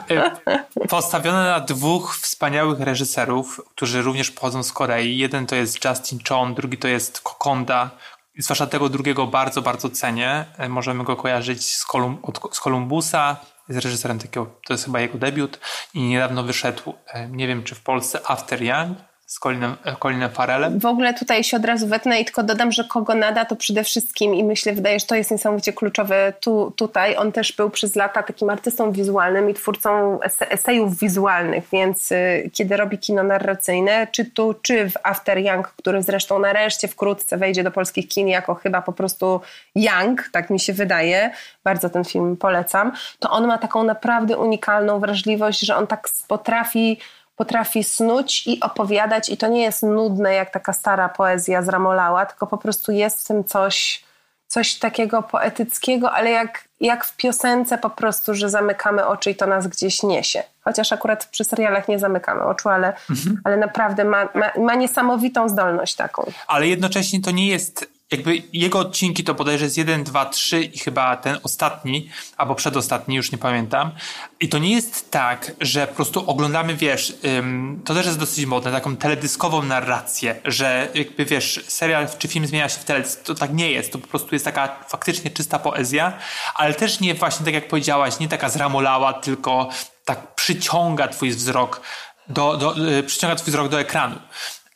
Y, y, postawione na dwóch wspaniałych reżyserów, którzy również pochodzą z Korei. Jeden to jest Justin Chon, drugi to jest Kokonda. Zwłaszcza tego drugiego bardzo, bardzo cenię. Y, możemy go kojarzyć z, Kolum z Kolumbusa, jest reżyserem takiego, to jest chyba jego debiut i niedawno wyszedł, nie wiem czy w Polsce, After Young z Colinem, Colinem Farelem.
W ogóle tutaj się od razu wetnę i tylko dodam, że kogo nada to przede wszystkim i myślę, wydaje, że to jest niesamowicie kluczowe tu, tutaj. On też był przez lata takim artystą wizualnym i twórcą esejów wizualnych, więc y, kiedy robi kino narracyjne, czy tu, czy w After Young, który zresztą nareszcie wkrótce wejdzie do polskich kin jako chyba po prostu Young, tak mi się wydaje, bardzo ten film polecam, to on ma taką naprawdę unikalną wrażliwość, że on tak potrafi potrafi snuć i opowiadać i to nie jest nudne jak taka stara poezja z Ramolała, tylko po prostu jest w tym coś, coś takiego poetyckiego, ale jak, jak w piosence po prostu, że zamykamy oczy i to nas gdzieś niesie. Chociaż akurat przy serialach nie zamykamy oczu, ale, mhm. ale naprawdę ma, ma, ma niesamowitą zdolność taką.
Ale jednocześnie to nie jest jakby jego odcinki to bodajże jest 1, 2, 3 i chyba ten ostatni, albo przedostatni, już nie pamiętam. I to nie jest tak, że po prostu oglądamy, wiesz, ym, to też jest dosyć modne, taką teledyskową narrację, że jakby, wiesz, serial czy film zmienia się w teledysk. To tak nie jest. To po prostu jest taka faktycznie czysta poezja, ale też nie właśnie, tak jak powiedziałaś, nie taka zramolała, tylko tak przyciąga twój wzrok do, do, y, przyciąga twój wzrok do ekranu.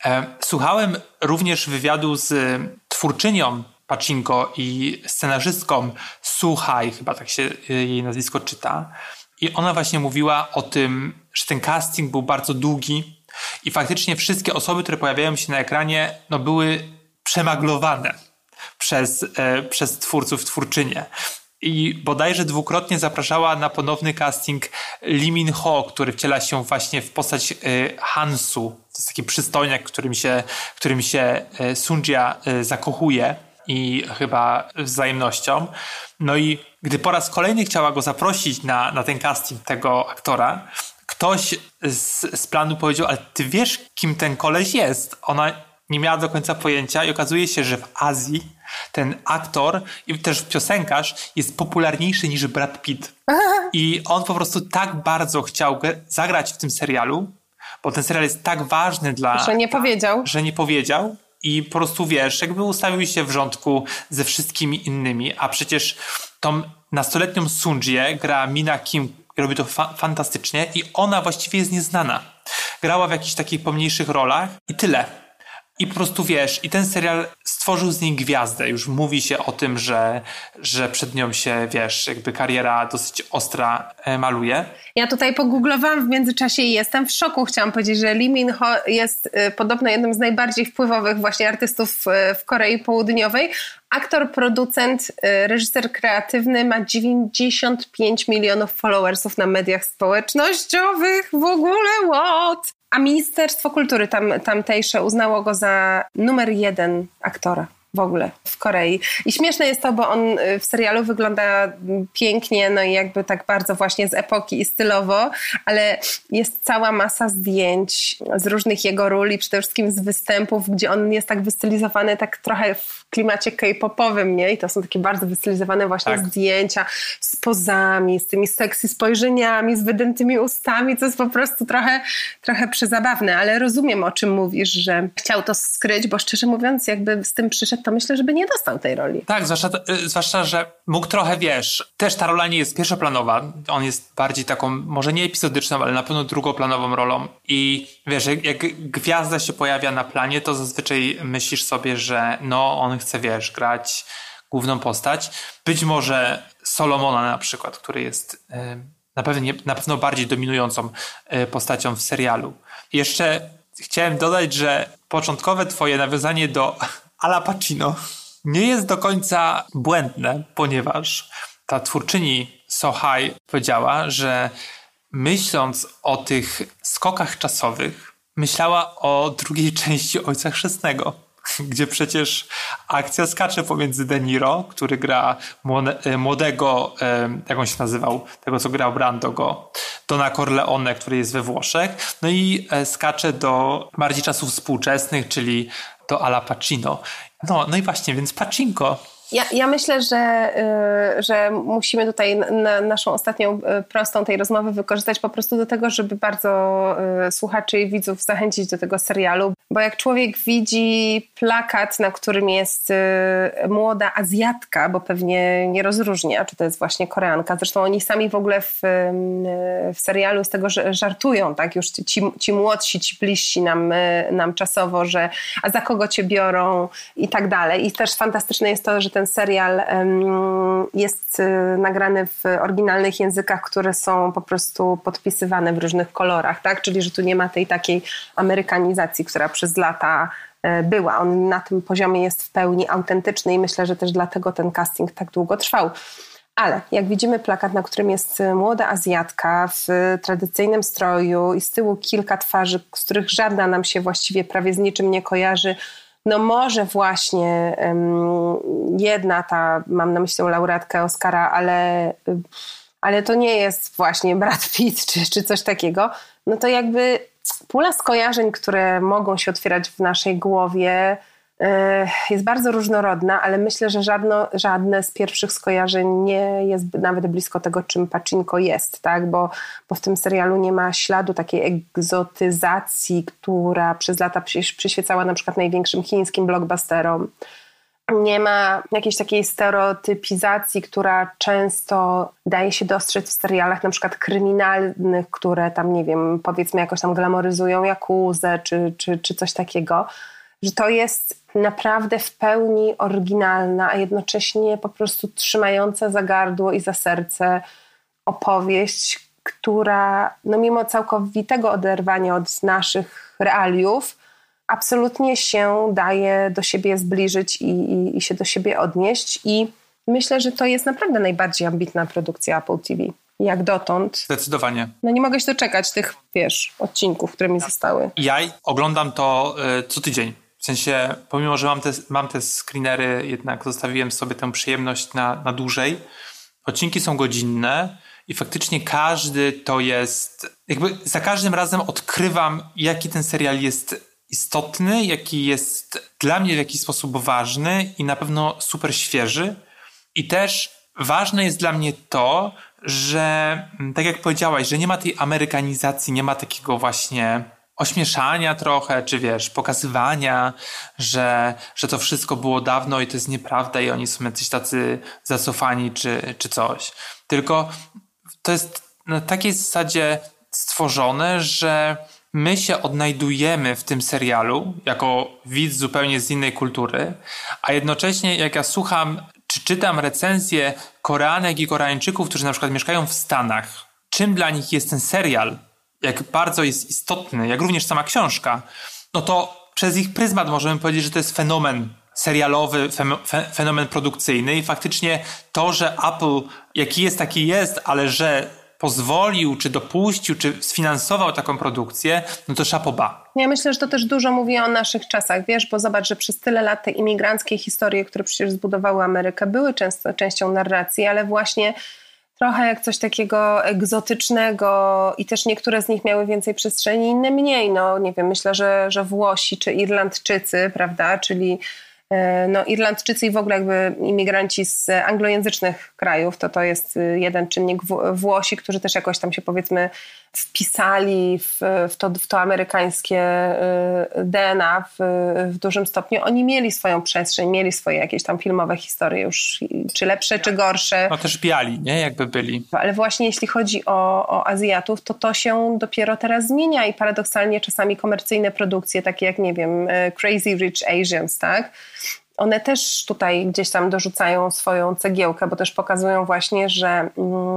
E, słuchałem również wywiadu z twórczynią Pacinko i scenarzystką Słuchaj, chyba tak się y, jej nazwisko czyta. I ona właśnie mówiła o tym, że ten casting był bardzo długi i faktycznie wszystkie osoby, które pojawiają się na ekranie, no były przemaglowane przez, e, przez twórców, twórczynie. I bodajże dwukrotnie zapraszała na ponowny casting Lee Min Ho, który wciela się właśnie w postać e, Hansu. To jest taki przystojniak, którym się, którym się e, Sunjia e, zakochuje i chyba wzajemnością. No i gdy po raz kolejny chciała go zaprosić na, na ten casting tego aktora, ktoś z, z planu powiedział, ale ty wiesz, kim ten koleś jest? Ona nie miała do końca pojęcia i okazuje się, że w Azji ten aktor i też piosenkarz jest popularniejszy niż Brad Pitt. I on po prostu tak bardzo chciał zagrać w tym serialu, bo ten serial jest tak ważny dla...
Że nie powiedział.
Że nie powiedział. I po prostu wiesz, jakby ustawił się w rządku ze wszystkimi innymi, a przecież tą nastoletnią Sunjię gra Mina Kim, robi to fa fantastycznie i ona właściwie jest nieznana. Grała w jakichś takich pomniejszych rolach i tyle. I po prostu wiesz, i ten serial stworzył z niej gwiazdę. Już mówi się o tym, że, że przed nią się, wiesz, jakby kariera dosyć ostra e, maluje.
Ja tutaj pogooglowałam w międzyczasie i jestem w szoku. Chciałam powiedzieć, że Lee Min Ho jest y, podobno jednym z najbardziej wpływowych właśnie artystów y, w Korei Południowej. Aktor, producent, reżyser kreatywny ma 95 milionów followersów na mediach społecznościowych. W ogóle what? A Ministerstwo Kultury tam, tamtejsze uznało go za numer jeden aktora w ogóle w Korei. I śmieszne jest to, bo on y, w serialu wygląda pięknie, no i jakby tak bardzo właśnie z epoki i stylowo, ale jest cała masa zdjęć z różnych jego ról i przede wszystkim z występów, gdzie on jest tak wystylizowany tak trochę w klimacie k-popowym, nie? I to są takie bardzo wystylizowane właśnie tak. zdjęcia z pozami, z tymi sexy spojrzeniami, z wydętymi ustami, co jest po prostu trochę, trochę przyzabawne, ale rozumiem o czym mówisz, że chciał to skryć, bo szczerze mówiąc jakby z tym przyszedł to myślę, żeby nie dostał tej roli.
Tak, zwłaszcza, y, zwłaszcza, że mógł trochę, wiesz, też ta rola nie jest pierwszoplanowa, on jest bardziej taką, może nie epizodyczną, ale na pewno drugoplanową rolą i wiesz, jak, jak gwiazda się pojawia na planie, to zazwyczaj myślisz sobie, że no, on chce, wiesz, grać główną postać. Być może Solomona na przykład, który jest y, na pewno, na pewno bardziej dominującą y, postacią w serialu. Jeszcze chciałem dodać, że początkowe twoje nawiązanie do Ala Pacino nie jest do końca błędne, ponieważ ta twórczyni So High powiedziała, że myśląc o tych skokach czasowych, myślała o drugiej części Ojca Chrzestnego, gdzie przecież akcja skacze pomiędzy De Niro, który gra e, młodego, e, jak on się nazywał, tego co grał Brando go, Dona Corleone, który jest we Włoszech, no i e, skacze do bardziej czasów współczesnych, czyli do Ala Pacino. No, no i właśnie, więc Pacinko
ja, ja myślę, że, y, że musimy tutaj na naszą ostatnią y, prostą tej rozmowy wykorzystać po prostu do tego, żeby bardzo y, słuchaczy i widzów zachęcić do tego serialu, bo jak człowiek widzi plakat, na którym jest młoda Azjatka, bo pewnie nie rozróżnia, czy to jest właśnie Koreanka, zresztą oni sami w ogóle w, w serialu z tego żartują, tak, już ci, ci młodsi, ci bliżsi nam, nam czasowo, że a za kogo cię biorą i tak dalej. I też fantastyczne jest to, że ten serial jest y, nagrany w oryginalnych językach, które są po prostu podpisywane w różnych kolorach, tak? Czyli, że tu nie ma tej takiej amerykanizacji, która przez lata e, była. On na tym poziomie jest w pełni autentyczny i myślę, że też dlatego ten casting tak długo trwał. Ale jak widzimy plakat, na którym jest młoda Azjatka w tradycyjnym stroju i z tyłu kilka twarzy, z których żadna nam się właściwie prawie z niczym nie kojarzy, no może właśnie jedna ta, mam na myśli laureatkę Oscara, ale, ale to nie jest właśnie Brad Pitt czy, czy coś takiego, no to jakby pula skojarzeń, które mogą się otwierać w naszej głowie, jest bardzo różnorodna, ale myślę, że żadno, żadne z pierwszych skojarzeń nie jest nawet blisko tego, czym Pacinko jest, tak? bo, bo w tym serialu nie ma śladu takiej egzotyzacji, która przez lata przyświecała na przykład największym chińskim blockbusterom. Nie ma jakiejś takiej stereotypizacji, która często daje się dostrzec w serialach na przykład kryminalnych, które tam, nie wiem, powiedzmy jakoś tam glamoryzują Jakuzę czy, czy, czy coś takiego że to jest naprawdę w pełni oryginalna, a jednocześnie po prostu trzymająca za gardło i za serce opowieść, która no mimo całkowitego oderwania od naszych realiów, absolutnie się daje do siebie zbliżyć i, i, i się do siebie odnieść. I myślę, że to jest naprawdę najbardziej ambitna produkcja Apple TV jak dotąd.
Zdecydowanie.
No nie mogę się doczekać tych, wiesz, odcinków, które mi zostały.
Ja oglądam to y, co tydzień. W sensie, pomimo, że mam te, mam te screenery, jednak zostawiłem sobie tę przyjemność na, na dłużej. Odcinki są godzinne i faktycznie każdy to jest, jakby za każdym razem odkrywam, jaki ten serial jest istotny, jaki jest dla mnie w jakiś sposób ważny i na pewno super świeży. I też ważne jest dla mnie to, że tak jak powiedziałaś, że nie ma tej amerykanizacji, nie ma takiego właśnie ośmieszania trochę, czy wiesz, pokazywania, że, że to wszystko było dawno i to jest nieprawda i oni są jacyś tacy zacofani, czy, czy coś. Tylko to jest na takiej zasadzie stworzone, że my się odnajdujemy w tym serialu jako widz zupełnie z innej kultury, a jednocześnie jak ja słucham czy czytam recenzje Koreanek i Koreańczyków, którzy na przykład mieszkają w Stanach, czym dla nich jest ten serial, jak bardzo jest istotny, jak również sama książka, no to przez ich pryzmat możemy powiedzieć, że to jest fenomen serialowy, fenomen produkcyjny i faktycznie to, że Apple jaki jest, taki jest, ale że pozwolił, czy dopuścił, czy sfinansował taką produkcję, no to szapoba.
Ja myślę, że to też dużo mówi o naszych czasach, wiesz, bo zobacz, że przez tyle lat te imigranckie historie, które przecież zbudowały Amerykę, były często, częścią narracji, ale właśnie trochę jak coś takiego egzotycznego i też niektóre z nich miały więcej przestrzeni, inne mniej. No nie wiem, myślę, że, że Włosi czy Irlandczycy, prawda, czyli e, no, Irlandczycy i w ogóle jakby imigranci z anglojęzycznych krajów, to to jest y, jeden czynnik. Włosi, którzy też jakoś tam się powiedzmy wpisali w, w, to, w to amerykańskie y, DNA w, w, dużym stopniu. Oni mieli swoją przestrzeń, mieli swoje jakieś tam filmowe historie już, czy lepsze, czy gorsze.
No też biali, nie? Jakby byli.
Ale właśnie jeśli chodzi o, o Azjatów, to to się dopiero teraz zmienia i paradoksalnie czasami komercyjne produkcje, takie jak, nie wiem, y, Crazy Rich Asians, tak? One też tutaj gdzieś tam dorzucają swoją cegiełkę, bo też pokazują właśnie, że mm,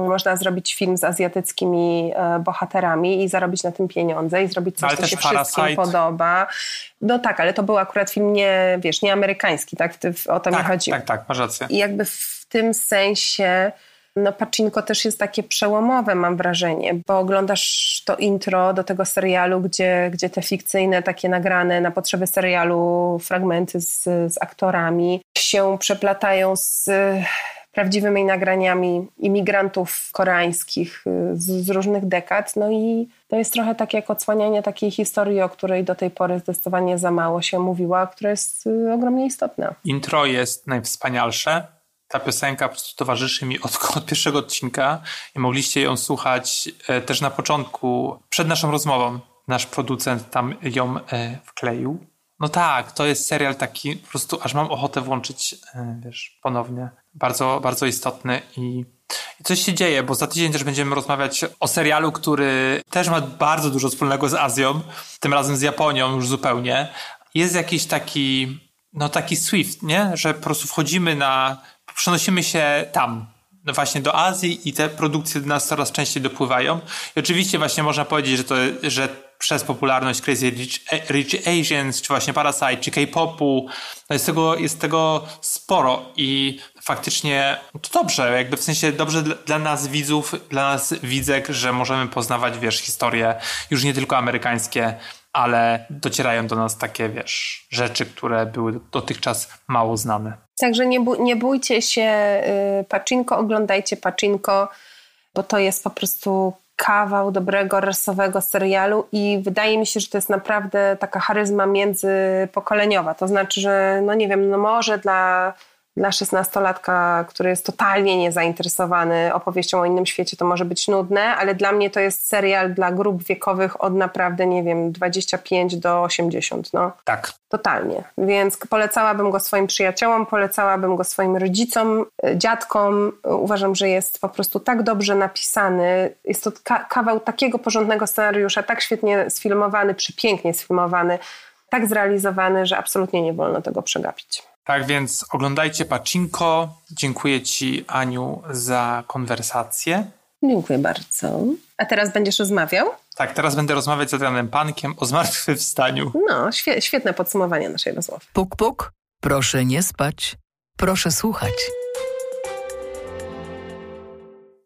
można zrobić film z azjatyckimi e, bohaterami i zarobić na tym pieniądze i zrobić coś, co się Parasite. wszystkim podoba. No tak, ale to był akurat film nie, wiesz, nie amerykański, tak? O to
tak,
mi chodzi.
Tak, tak, masz rację.
I jakby w tym sensie no Pacinko też jest takie przełomowe, mam wrażenie, bo oglądasz to intro do tego serialu, gdzie, gdzie te fikcyjne, takie nagrane na potrzeby serialu fragmenty z, z aktorami się przeplatają z prawdziwymi nagraniami imigrantów koreańskich z, z, różnych dekad. No i to jest trochę tak jak odsłanianie takiej historii, o której do tej pory zdecydowanie za mało się mówiła, która jest y, ogromnie istotna.
Intro jest najwspanialsze ta piosenka po prostu towarzyszy mi od, od, pierwszego odcinka i mogliście ją słuchać e, też na początku, przed naszą rozmową. Nasz producent tam ją e, wkleił. No tak, to jest serial taki, po prostu aż mam ochotę włączyć, e, wiesz, ponownie. Bardzo, bardzo istotny i, i coś się dzieje, bo za tydzień też będziemy rozmawiać o serialu, który też ma bardzo dużo wspólnego z Azją, tym razem z Japonią już zupełnie. Jest jakiś taki, no taki Swift, nie? Że po prostu wchodzimy na przenosimy się tam, no właśnie do Azji i te produkcje do nas coraz częściej dopływają. I oczywiście właśnie można powiedzieć, że to, że przez popularność Crazy Rich, Rich Asians, czy właśnie Parasite, czy K-popu, no jest tego, jest tego sporo i faktycznie to dobrze, jakby w sensie dobrze dla, dla nas widzów, dla nas widzek, że możemy poznawać, wiesz, historie już nie tylko amerykańskie, ale docierają do nas takie, wiesz, rzeczy, które były dotychczas mało znane.
Także nie, nie bójcie się y, Pacinko, oglądajcie Pacinko, bo to jest po prostu kawał dobrego, rasowego serialu i wydaje mi się, że to jest naprawdę taka charyzma międzypokoleniowa. To znaczy, że no nie wiem, no może dla dla szesnastolatka, który jest totalnie niezainteresowany opowieścią o innym świecie, to może być nudne, ale dla mnie to jest serial dla grup wiekowych od naprawdę, nie wiem, 25 do 80. No.
Tak.
Totalnie. Więc polecałabym go swoim przyjaciołom, polecałabym go swoim rodzicom, dziadkom. Uważam, że jest po prostu tak dobrze napisany. Jest to kawał takiego porządnego scenariusza, tak świetnie sfilmowany, przepięknie sfilmowany, tak zrealizowany, że absolutnie nie wolno tego przegapić.
Tak więc oglądajcie Pacinko. Dziękuję Ci, Aniu, za konwersację.
Dziękuję bardzo. A teraz będziesz rozmawiał?
Tak, teraz będę rozmawiać z Adrianem Pankiem o zmartwychwstaniu.
No, świe świetne podsumowanie naszej rozmowy.
Puk, puk. Proszę nie spać. Proszę słuchać.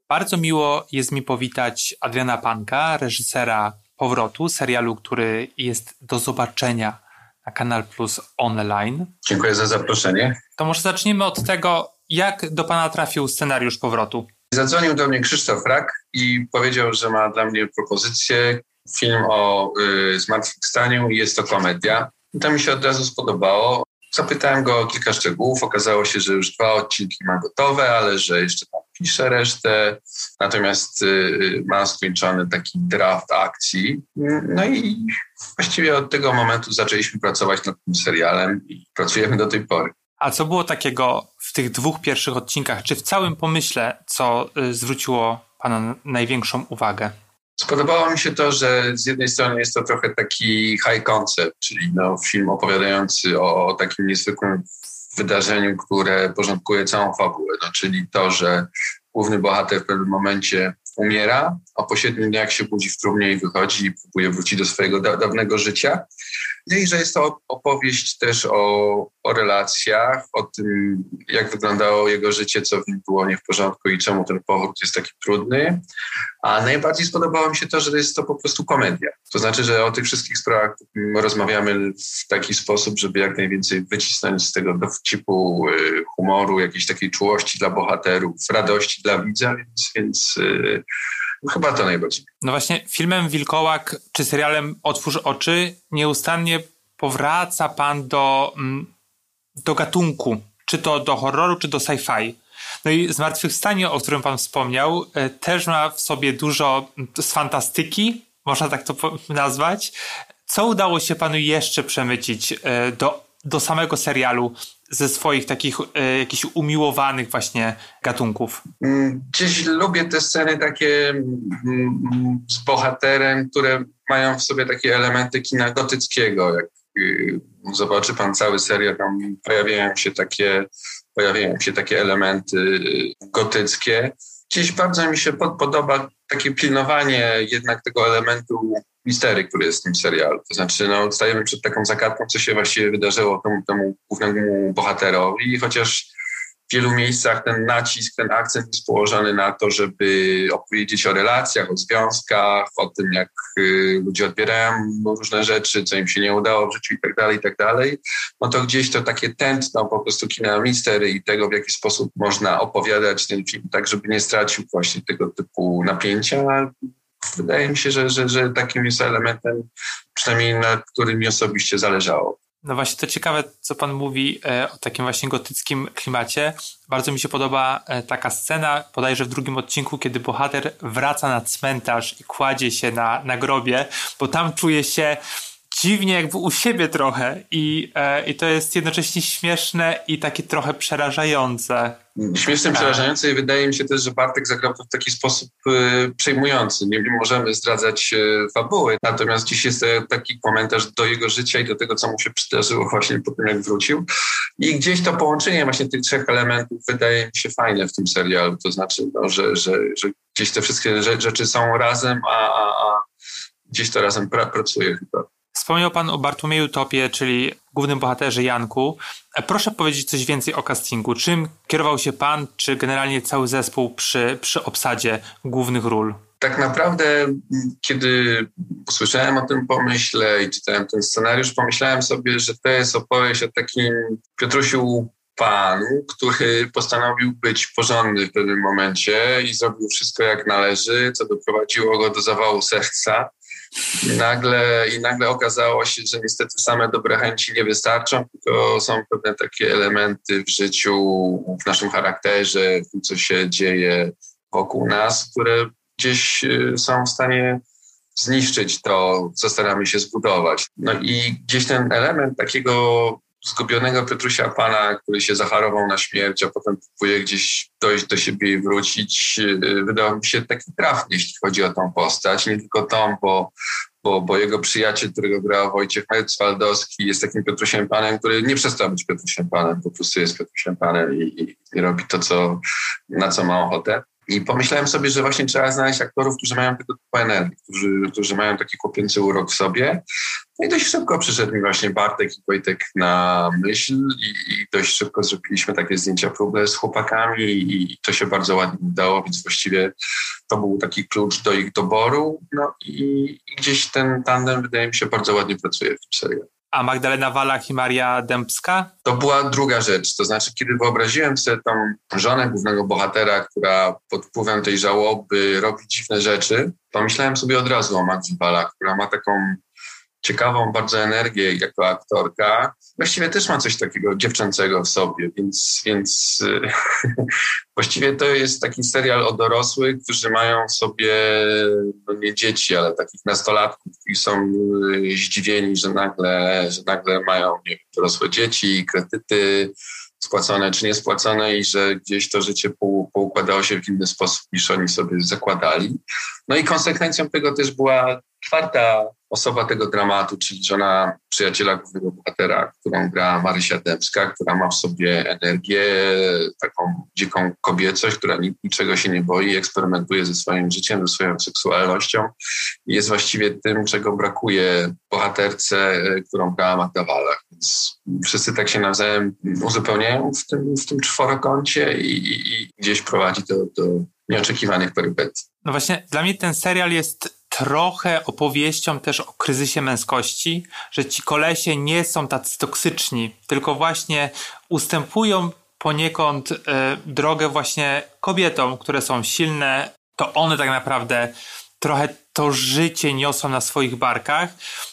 Bardzo miło jest mi powitać Adriana Panka, reżysera Powrotu, serialu, który jest do zobaczenia na Kanal Plus online.
Dziękuję za zaproszenie.
To może zaczniemy od tego, jak do Pana trafił scenariusz powrotu?
Zadzwonił do mnie Krzysztof Rak i powiedział, że ma dla mnie propozycję, film o y, zmartwychwstaniu i jest to komedia. I to mi się od razu spodobało. Zapytałem go o kilka szczegółów. Okazało się, że już dwa odcinki ma gotowe, ale że jeszcze tam pisze resztę. Natomiast y, ma skończony taki draft akcji. No i właściwie od tego momentu zaczęliśmy pracować nad tym serialem i pracujemy do tej pory.
A co było takiego w tych dwóch pierwszych odcinkach, czy w całym pomyśle, co y, zwróciło Pana największą uwagę?
Spodobało mi się to, że z jednej strony jest to trochę taki high concept, czyli no, film opowiadający o, takim niezwykłym wydarzeniu, które porządkuje całą fabułę, no, czyli to, że główny bohater w pewnym momencie umiera, a po siedmiu dniach się budzi w trumnie i wychodzi i próbuje wrócić do swojego da dawnego życia. No i że jest to opowieść też o, o relacjach, o tym, jak wyglądało jego życie, co w nim było nie w porządku i czemu ten powrót jest taki trudny. A najbardziej spodobało mi się to, że jest to po prostu komedia. To znaczy, że o tych wszystkich sprawach rozmawiamy w taki sposób, żeby jak najwięcej wycisnąć z tego dowcipu, y, humoru, jakiejś takiej czułości dla bohaterów, radości dla widza, więc, więc y, chyba to najbardziej.
No właśnie, filmem Wilkołak czy serialem Otwórz oczy nieustannie powraca pan do, mm, do gatunku, czy to do horroru, czy do sci-fi. No i Zmartwychwstanie, o którym pan wspomniał, e, też ma w sobie dużo mm, z fantastyki, można tak to nazwać. Co udało się panu jeszcze przemycić e, do, do samego serialu ze swoich takich e, jakichś umiłowanych właśnie gatunków?
Mm, gdzieś lubię te sceny takie mm, z bohaterem, które mają w sobie takie elementy kina gotyckiego, jak y, zobaczy pan cały serial, tam pojawiają się takie, pojawiają się takie elementy y, gotyckie. Gdzieś bardzo mi się podoba takie pilnowanie jednak tego elementu mistery, który jest w tym serialu. To znaczy, no, stajemy przed taką zagadką, co się właściwie wydarzyło temu, temu głównemu bohaterowi, chociaż w wielu miejscach ten nacisk, ten akcent jest położony na to, żeby opowiedzieć o relacjach, o związkach, o tym, jak y, ludzie odbierają różne rzeczy, co im się nie udało w życiu i tak dalej, i tak dalej. No to gdzieś to takie tętno po prostu kina mistery i tego, w jaki sposób można opowiadać ten film, tak żeby nie stracił właśnie tego typu napięcia. Wydaje mi się, że, że, że takim jest elementem, przynajmniej na którym mi osobiście zależało.
No właśnie, to ciekawe, co pan mówi e, o takim właśnie gotyckim klimacie. Bardzo mi się podoba e, taka scena, bodajże w drugim odcinku, kiedy bohater wraca na cmentarz i kładzie się na, na grobie, bo tam czuje się dziwnie jakby u siebie trochę i, e, i to jest jednocześnie śmieszne i takie trochę przerażające.
Śmieszne, tak. przerażające i wydaje mi się też, że Bartek zagrał to w taki sposób e, przejmujący. Nie, możemy zdradzać e, fabuły, natomiast dziś jest taki komentarz do jego życia i do tego, co mu się przydarzyło właśnie po tym, jak wrócił. I gdzieś to połączenie właśnie tych trzech elementów wydaje mi się fajne w tym serialu. To znaczy, no, że, że, że gdzieś te wszystkie rzeczy są razem, a, a, a gdzieś to razem pra pracuje chyba.
Wspomniał Pan o Bartłomieju Topie, czyli głównym bohaterze Janku. E, proszę powiedzieć coś więcej o castingu. Czym kierował się Pan, czy generalnie cały zespół przy, przy obsadzie głównych ról?
Tak naprawdę, kiedy usłyszałem o tym pomyśle i czytałem ten scenariusz, pomyślałem sobie, że to jest opowieść o takim Piotrusiu panu, który postanowił być porządny w pewnym momencie i zrobił wszystko jak należy, co doprowadziło go do zawału serca. Nagle, I nagle okazało się, że niestety same dobre chęci nie wystarczą, tylko są pewne takie elementy w życiu, w naszym charakterze, w tym, co się dzieje wokół nas, które gdzieś y, są w stanie zniszczyć to, co staramy się zbudować. No i gdzieś ten element takiego zgubionego Petrusia Pana, który się zacharował na śmierć, a potem próbuje gdzieś dojść do siebie i wrócić, y, wydał mi się taki trafny, jeśli chodzi o tą postać. Nie tylko tą, bo, bo, bo jego przyjaciel, którego grał Wojciech Metz-Waldowski, jest takim Petrusiem Panem, który nie przestał być Petrusiem Panem, po prostu jest Petrusiem Panem i, i, i robi to, co, na co ma ochotę. I pomyślałem sobie, że właśnie trzeba znaleźć aktorów, którzy mają tego typu energii, którzy, którzy mają taki kłopiący urok w sobie. No i dość szybko przyszedł mi właśnie Bartek i Wojtek na myśl i, i dość szybko zrobiliśmy takie zdjęcia próbne z chłopakami i, i to się bardzo ładnie udało, więc właściwie to był taki klucz do ich doboru. No i, i gdzieś ten tandem wydaje mi się bardzo ładnie pracuje w tym serialu.
A Magdalena Walach i Maria Dębska?
To była druga rzecz. To znaczy, kiedy wyobraziłem sobie tą żonę głównego bohatera, która pod wpływem tej żałoby robi dziwne rzeczy, pomyślałem sobie od razu o Magdzie Walach, która ma taką ciekawą bardzo energię jako aktorka. Właściwie też ma coś takiego dziewczęcego w sobie, więc, więc właściwie to jest taki serial o dorosłych, którzy mają sobie no nie dzieci, ale takich nastolatków i są y, zdziwieni, że nagle, że nagle mają nie dorosłe dzieci, kredyty, spłacone czy niespłacone i że gdzieś to życie poukładało się w inny sposób niż oni sobie zakładali. No i konsekwencją tego też była czwarta osoba tego dramatu, czyli żona przyjaciela głównego bohatera, którą gra Marysia Dębska, która ma w sobie energię, taką dziką kobiecość, która niczego się nie boi, eksperymentuje ze swoim życiem, ze swoją seksualnością i jest właściwie tym, czego brakuje bohaterce, którą grała Magda Walach. Więc wszyscy tak się nawzajem uzupełniają w tym, w tym czworokącie i, i, i gdzieś prowadzi to do nieoczekiwanych perypetii.
No właśnie, dla mnie ten serial jest trochę opowieścią też o kryzysie męskości, że ci kolesie nie są tacy toksyczni, tylko właśnie ustępują poniekąd y, drogę właśnie kobietom, które są silne, to one tak naprawdę trochę to życie niosą na swoich barkach.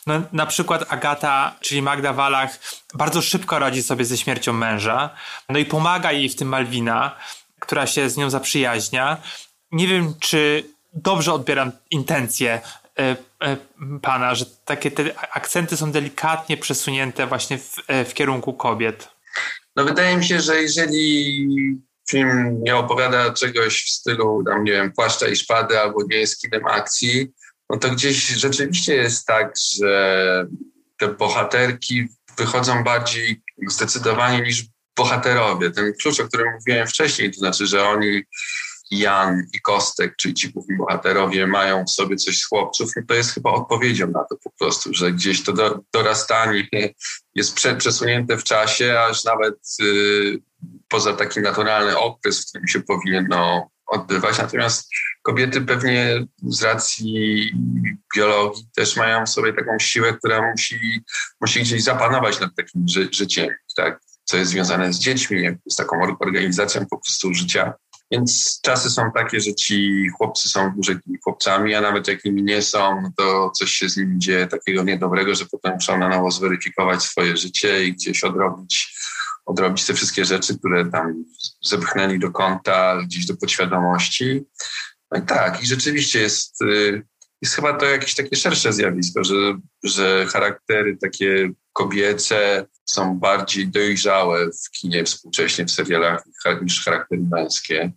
No, na przykład Agata, czyli Magda Walach, bardzo szybko radzi sobie ze śmiercią męża, no i pomaga jej w tym Malwina, która się z nią zaprzyjaźnia. Nie wiem, czy dobrze odbieram intencje e, e, pana, że takie te akcenty są delikatnie przesunięte właśnie w, e, w kierunku kobiet.
No wydaje mi się, że jeżeli film nie opowiada czegoś w stylu, tam nie wiem, płaszcza i szpady albo nie jest kinem akcji, no to gdzieś rzeczywiście jest tak, że te bohaterki wychodzą bardziej zdecydowanie niż bohaterowie. Ten klucz, o którym mówiłem wcześniej, to znaczy, że oni Jan i Kostek, czyli ci główni bohaterowie, mają w sobie coś z chłopców, no to jest chyba odpowiedzią na to po prostu, że gdzieś to do, dorastanie jest prze, przesunięte w czasie, aż nawet y, poza taki naturalny okres, w którym się powinno odbywać. Natomiast kobiety pewnie z racji biologii też mają w sobie taką siłę, która musi, musi gdzieś zapanować nad takim ży życiem, tak? co jest związane z dziećmi, z taką organizacją po prostu życia. Więc czasy są takie, że ci chłopcy są dłużej tymi chłopcami, a nawet jak nimi nie są, no to coś się z nimi dzieje takiego niedobrego, że potem muszą na nowo zweryfikować swoje życie i gdzieś odrobić, odrobić te wszystkie rzeczy, które tam zepchnęli do konta, gdzieś do podświadomości. No i tak, i rzeczywiście jest, y, jest chyba to jakieś takie szersze zjawisko, że, że charaktery takie kobiece są bardziej dojrzałe w kinie współcześnie, w serialach niż charaktery męskie.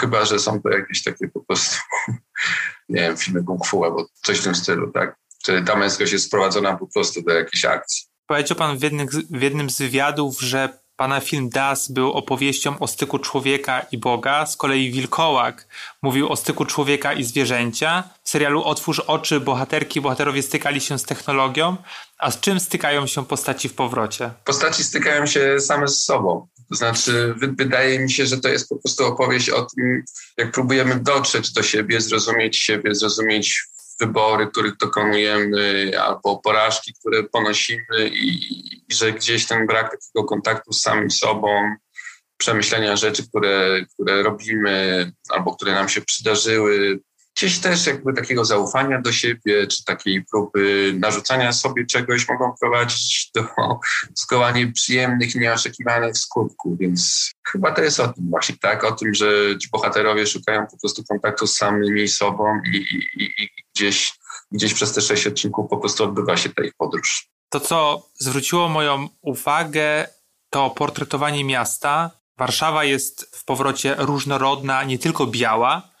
Chyba, że są to jakieś takie po prostu, nie wiem, filmy kung fu albo coś w tym stylu, tak? Czy ta męskość jest sprowadzona po prostu do jakiejś akcji.
Powiedział pan w jednym, w jednym z wywiadów, że pana film Das był opowieścią o styku człowieka i Boga, z kolei Wilkołak mówił o styku człowieka i zwierzęcia. W serialu Otwórz oczy bohaterki bohaterowie stykali się z technologią, a z czym stykają się postaci w powrocie?
Postaci stykają się same z sobą. To znaczy, wydaje mi się, że to jest po prostu opowieść o tym, jak próbujemy dotrzeć do siebie, zrozumieć siebie, zrozumieć wybory, których dokonujemy, albo porażki, które ponosimy, i, i że gdzieś ten brak takiego kontaktu z samym sobą, przemyślenia rzeczy, które, które robimy, albo które nam się przydarzyły, gdzieś też jakby takiego zaufania do siebie, czy takiej próby narzucania sobie czegoś mogą prowadzić do zgoła nieprzyjemnych nieoczekiwanych skutków, więc chyba to jest o tym właśnie, tak? O tym, że ci bohaterowie szukają po prostu kontaktu z samymi sobą i, i, i gdzieś, gdzieś przez te sześć odcinków po prostu odbywa się ta ich podróż.
To, co zwróciło moją uwagę, to portretowanie miasta. Warszawa jest w powrocie różnorodna, nie tylko biała,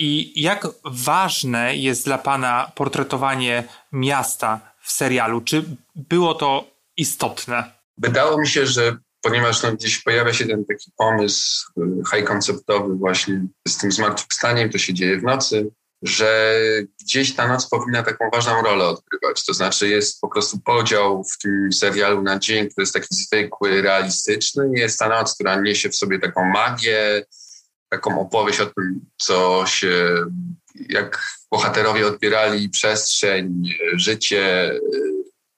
i jak ważne jest dla Pana portretowanie miasta w serialu? Czy było to istotne?
Wydało mi się, że ponieważ no, gdzieś pojawia się ten taki pomysł y, high konceptowy właśnie z tym zmartwychwstaniem, to się dzieje w nocy, że gdzieś ta noc powinna taką ważną rolę odgrywać. To znaczy jest po prostu podział w tym serialu na dzień, który jest taki zwykły, realistyczny. Jest ta noc, która niesie w sobie taką magię, taką opowieść o tym, co się, jak bohaterowie odbierali przestrzeń, życie,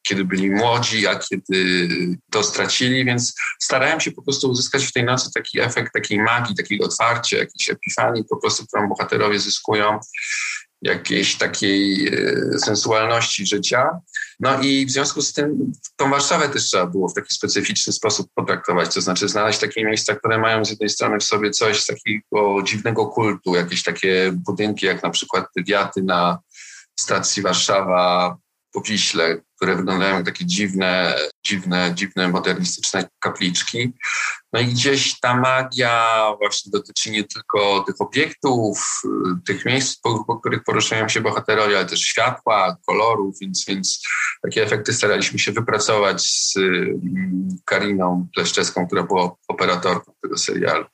kiedy byli młodzi, a kiedy to stracili, więc starałem się po prostu uzyskać w tej nocy taki efekt takiej magii, takiego otwarcia, jakiejś epifanii po prostu, którą bohaterowie zyskują jakiejś takiej e, sensualności życia. No i w związku z tym tą Warszawę też trzeba było w taki specyficzny sposób potraktować, to znaczy znaleźć takie miejsca, które mają z jednej strony w sobie coś takiego dziwnego kultu, jakieś takie budynki jak na przykład te wiaty na stacji Warszawa po które wyglądają jak takie dziwne, dziwne, dziwne, modernistyczne kapliczki. No i gdzieś ta magia właśnie dotyczy nie tylko tych obiektów, tych miejsc, po, po których poruszają się bohaterowie, ale też światła, kolorów, więc, więc takie efekty staraliśmy się wypracować z mm, Kariną Pleszczewską, która była operatorką tego serialu.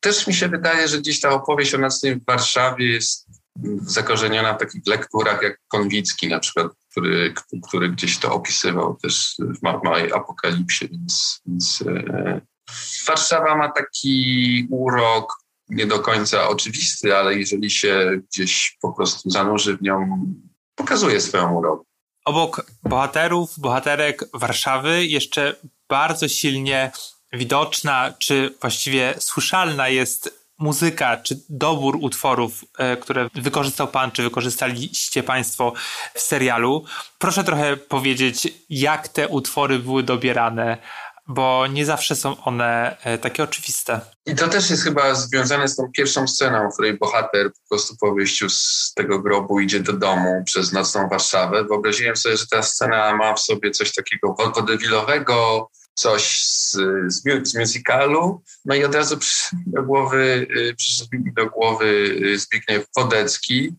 Też mi się wydaje, że gdzieś ta opowieść o nocnej w Warszawie jest zakorzeniona w takich lekturach jak Konwicki na przykład, który, który gdzieś to opisywał też w małej apokalipsie, więc, więc e, Warszawa ma taki urok nie do końca oczywisty, ale jeżeli się gdzieś po prostu zanurzy w nią, pokazuje swoją urok.
Obok bohaterów, bohaterek Warszawy jeszcze bardzo silnie widoczna, czy właściwie słyszalna jest muzyka, czy dobór utworów, e, które wykorzystał Pan, czy wykorzystaliście Państwo w serialu. Proszę trochę powiedzieć, jak te utwory były dobierane, bo nie zawsze są one e, takie oczywiste.
I to też jest chyba związane z tą pierwszą sceną, w której bohater po prostu po wyjściu z tego grobu idzie do domu przez nocną Warszawę. Wyobraziłem sobie, że ta scena ma w sobie coś takiego wodewilowego, coś z, z, musicalu, no i od razu przyszedł do głowy, y, przyszedł mi do głowy y, Zbigniew Wodecki,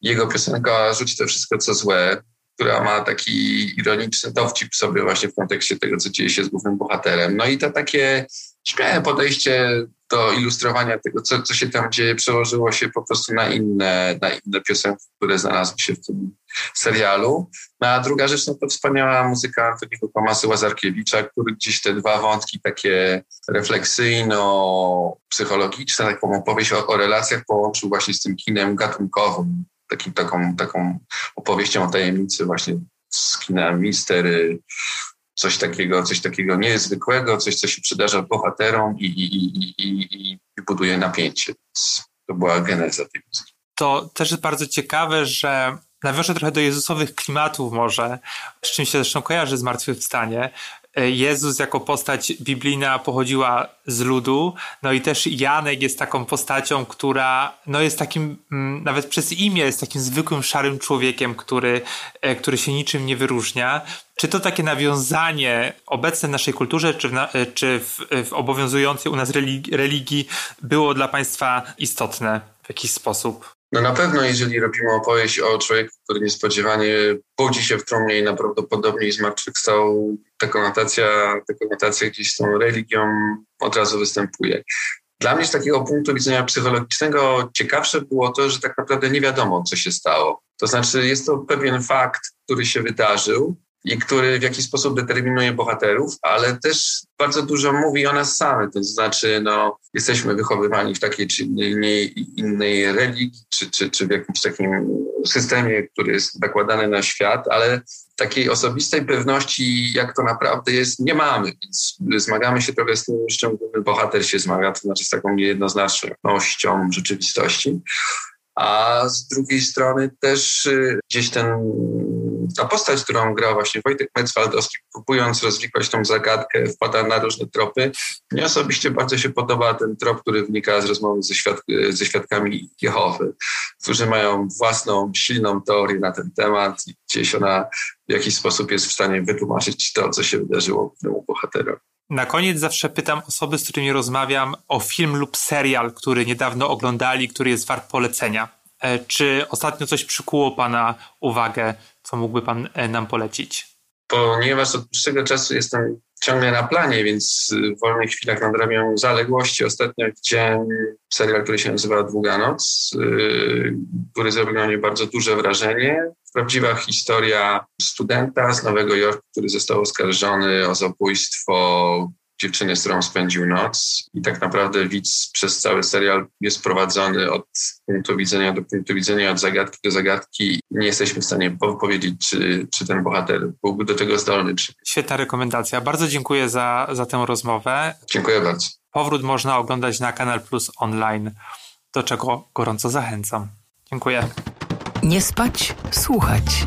jego piosenka Rzuć to wszystko, co złe. która ma taki ironiczny dowcip sobie właśnie w kontekście tego, co dzieje się z głównym bohaterem. No i to takie śmiałe podejście do ilustrowania tego, co, co się tam dzieje, przełożyło się po prostu na inne, na inne piosenki, które znalazły się w tym serialu. No a druga rzecz, no to wspaniała muzyka Antoniego Tomasy Łazarkiewicza, który gdzieś te dwa wątki takie refleksyjno-psychologiczne, taką opowieść o, o relacjach połączył właśnie z tym kinem gatunkowym, takim, taką, taką opowieścią o tajemnicy właśnie z kina mistery, coś takiego, coś takiego niezwykłego, coś, co się przydarza bohaterom i, i, i, i, i buduje napięcie. To była geneza tej muzyki.
To też jest bardzo ciekawe, że nawiążę trochę do Jezusowych klimatów może, z czym się zresztą kojarzy zmartwychwstanie, Jezus jako postać biblijna pochodziła z ludu, no i też Janek jest taką postacią, która no jest takim, mm, nawet przez imię jest takim zwykłym szarym człowiekiem, który, e, który się niczym nie wyróżnia. Czy to takie nawiązanie obecne w naszej kulturze, czy w, e, czy w, w obowiązującej u nas religii było dla Państwa istotne w jakiś sposób?
No na pewno, jeżeli robimy opowieść o człowieku, który niespodziewanie budzi się w trumnie i najprawdopodobniej zmartwychwstał, ta konotacja, ta konotacja gdzieś z tą religią od razu występuje. Dla mnie z takiego punktu widzenia psychologicznego ciekawsze było to, że tak naprawdę nie wiadomo, co się stało. To znaczy, jest to pewien fakt, który się wydarzył, i który w jakiś sposób determinuje bohaterów, ale też bardzo dużo mówi o nas samych. To znaczy, no, jesteśmy wychowywani w takiej czy innej, innej religii, czy, czy, czy w jakimś takim systemie, który jest nakładany na świat, ale takiej osobistej pewności, jak to naprawdę jest, nie mamy, więc zmagamy się trochę z tym, z czym bohater się zmaga, to znaczy z taką niejednoznacznością rzeczywistości. A z drugiej strony też y, gdzieś ten ta postać, którą grał właśnie Wojtek Metzwaldowski, próbując rozwikłać tą zagadkę, wpada na różne tropy. Mnie osobiście bardzo się podoba ten trop, który wynika z rozmowy ze, świad ze świadkami Jehowy, którzy mają własną, silną teorię na ten temat i gdzieś ona w jakiś sposób jest w stanie wytłumaczyć to, co się wydarzyło głównemu bohaterowi.
Na koniec zawsze pytam osoby, z którymi rozmawiam o film lub serial, który niedawno oglądali, który jest wart polecenia. E, czy ostatnio coś przykuło Pana uwagę co mógłby Pan e, nam polecić?
Ponieważ od dłuższego czasu jestem ciągle na planie, więc w wolnych chwilach nadrabiam zaległości. Ostatnio widziałem serial, który się nazywa Długa Noc, y, który zrobił na mnie bardzo duże wrażenie. Prawdziwa historia studenta z Nowego Jorku, który został oskarżony o zabójstwo dziewczyny, z którą spędził noc. I tak naprawdę widz przez cały serial jest prowadzony od punktu widzenia do punktu widzenia, od zagadki do zagadki. Nie jesteśmy w stanie powiedzieć, czy, czy ten bohater byłby do tego zdolny. Czy...
Świetna rekomendacja. Bardzo dziękuję za, za tę rozmowę.
Dziękuję bardzo.
Powrót można oglądać na Kanal Plus online, do czego gorąco zachęcam. Dziękuję.
Nie spać, słuchać.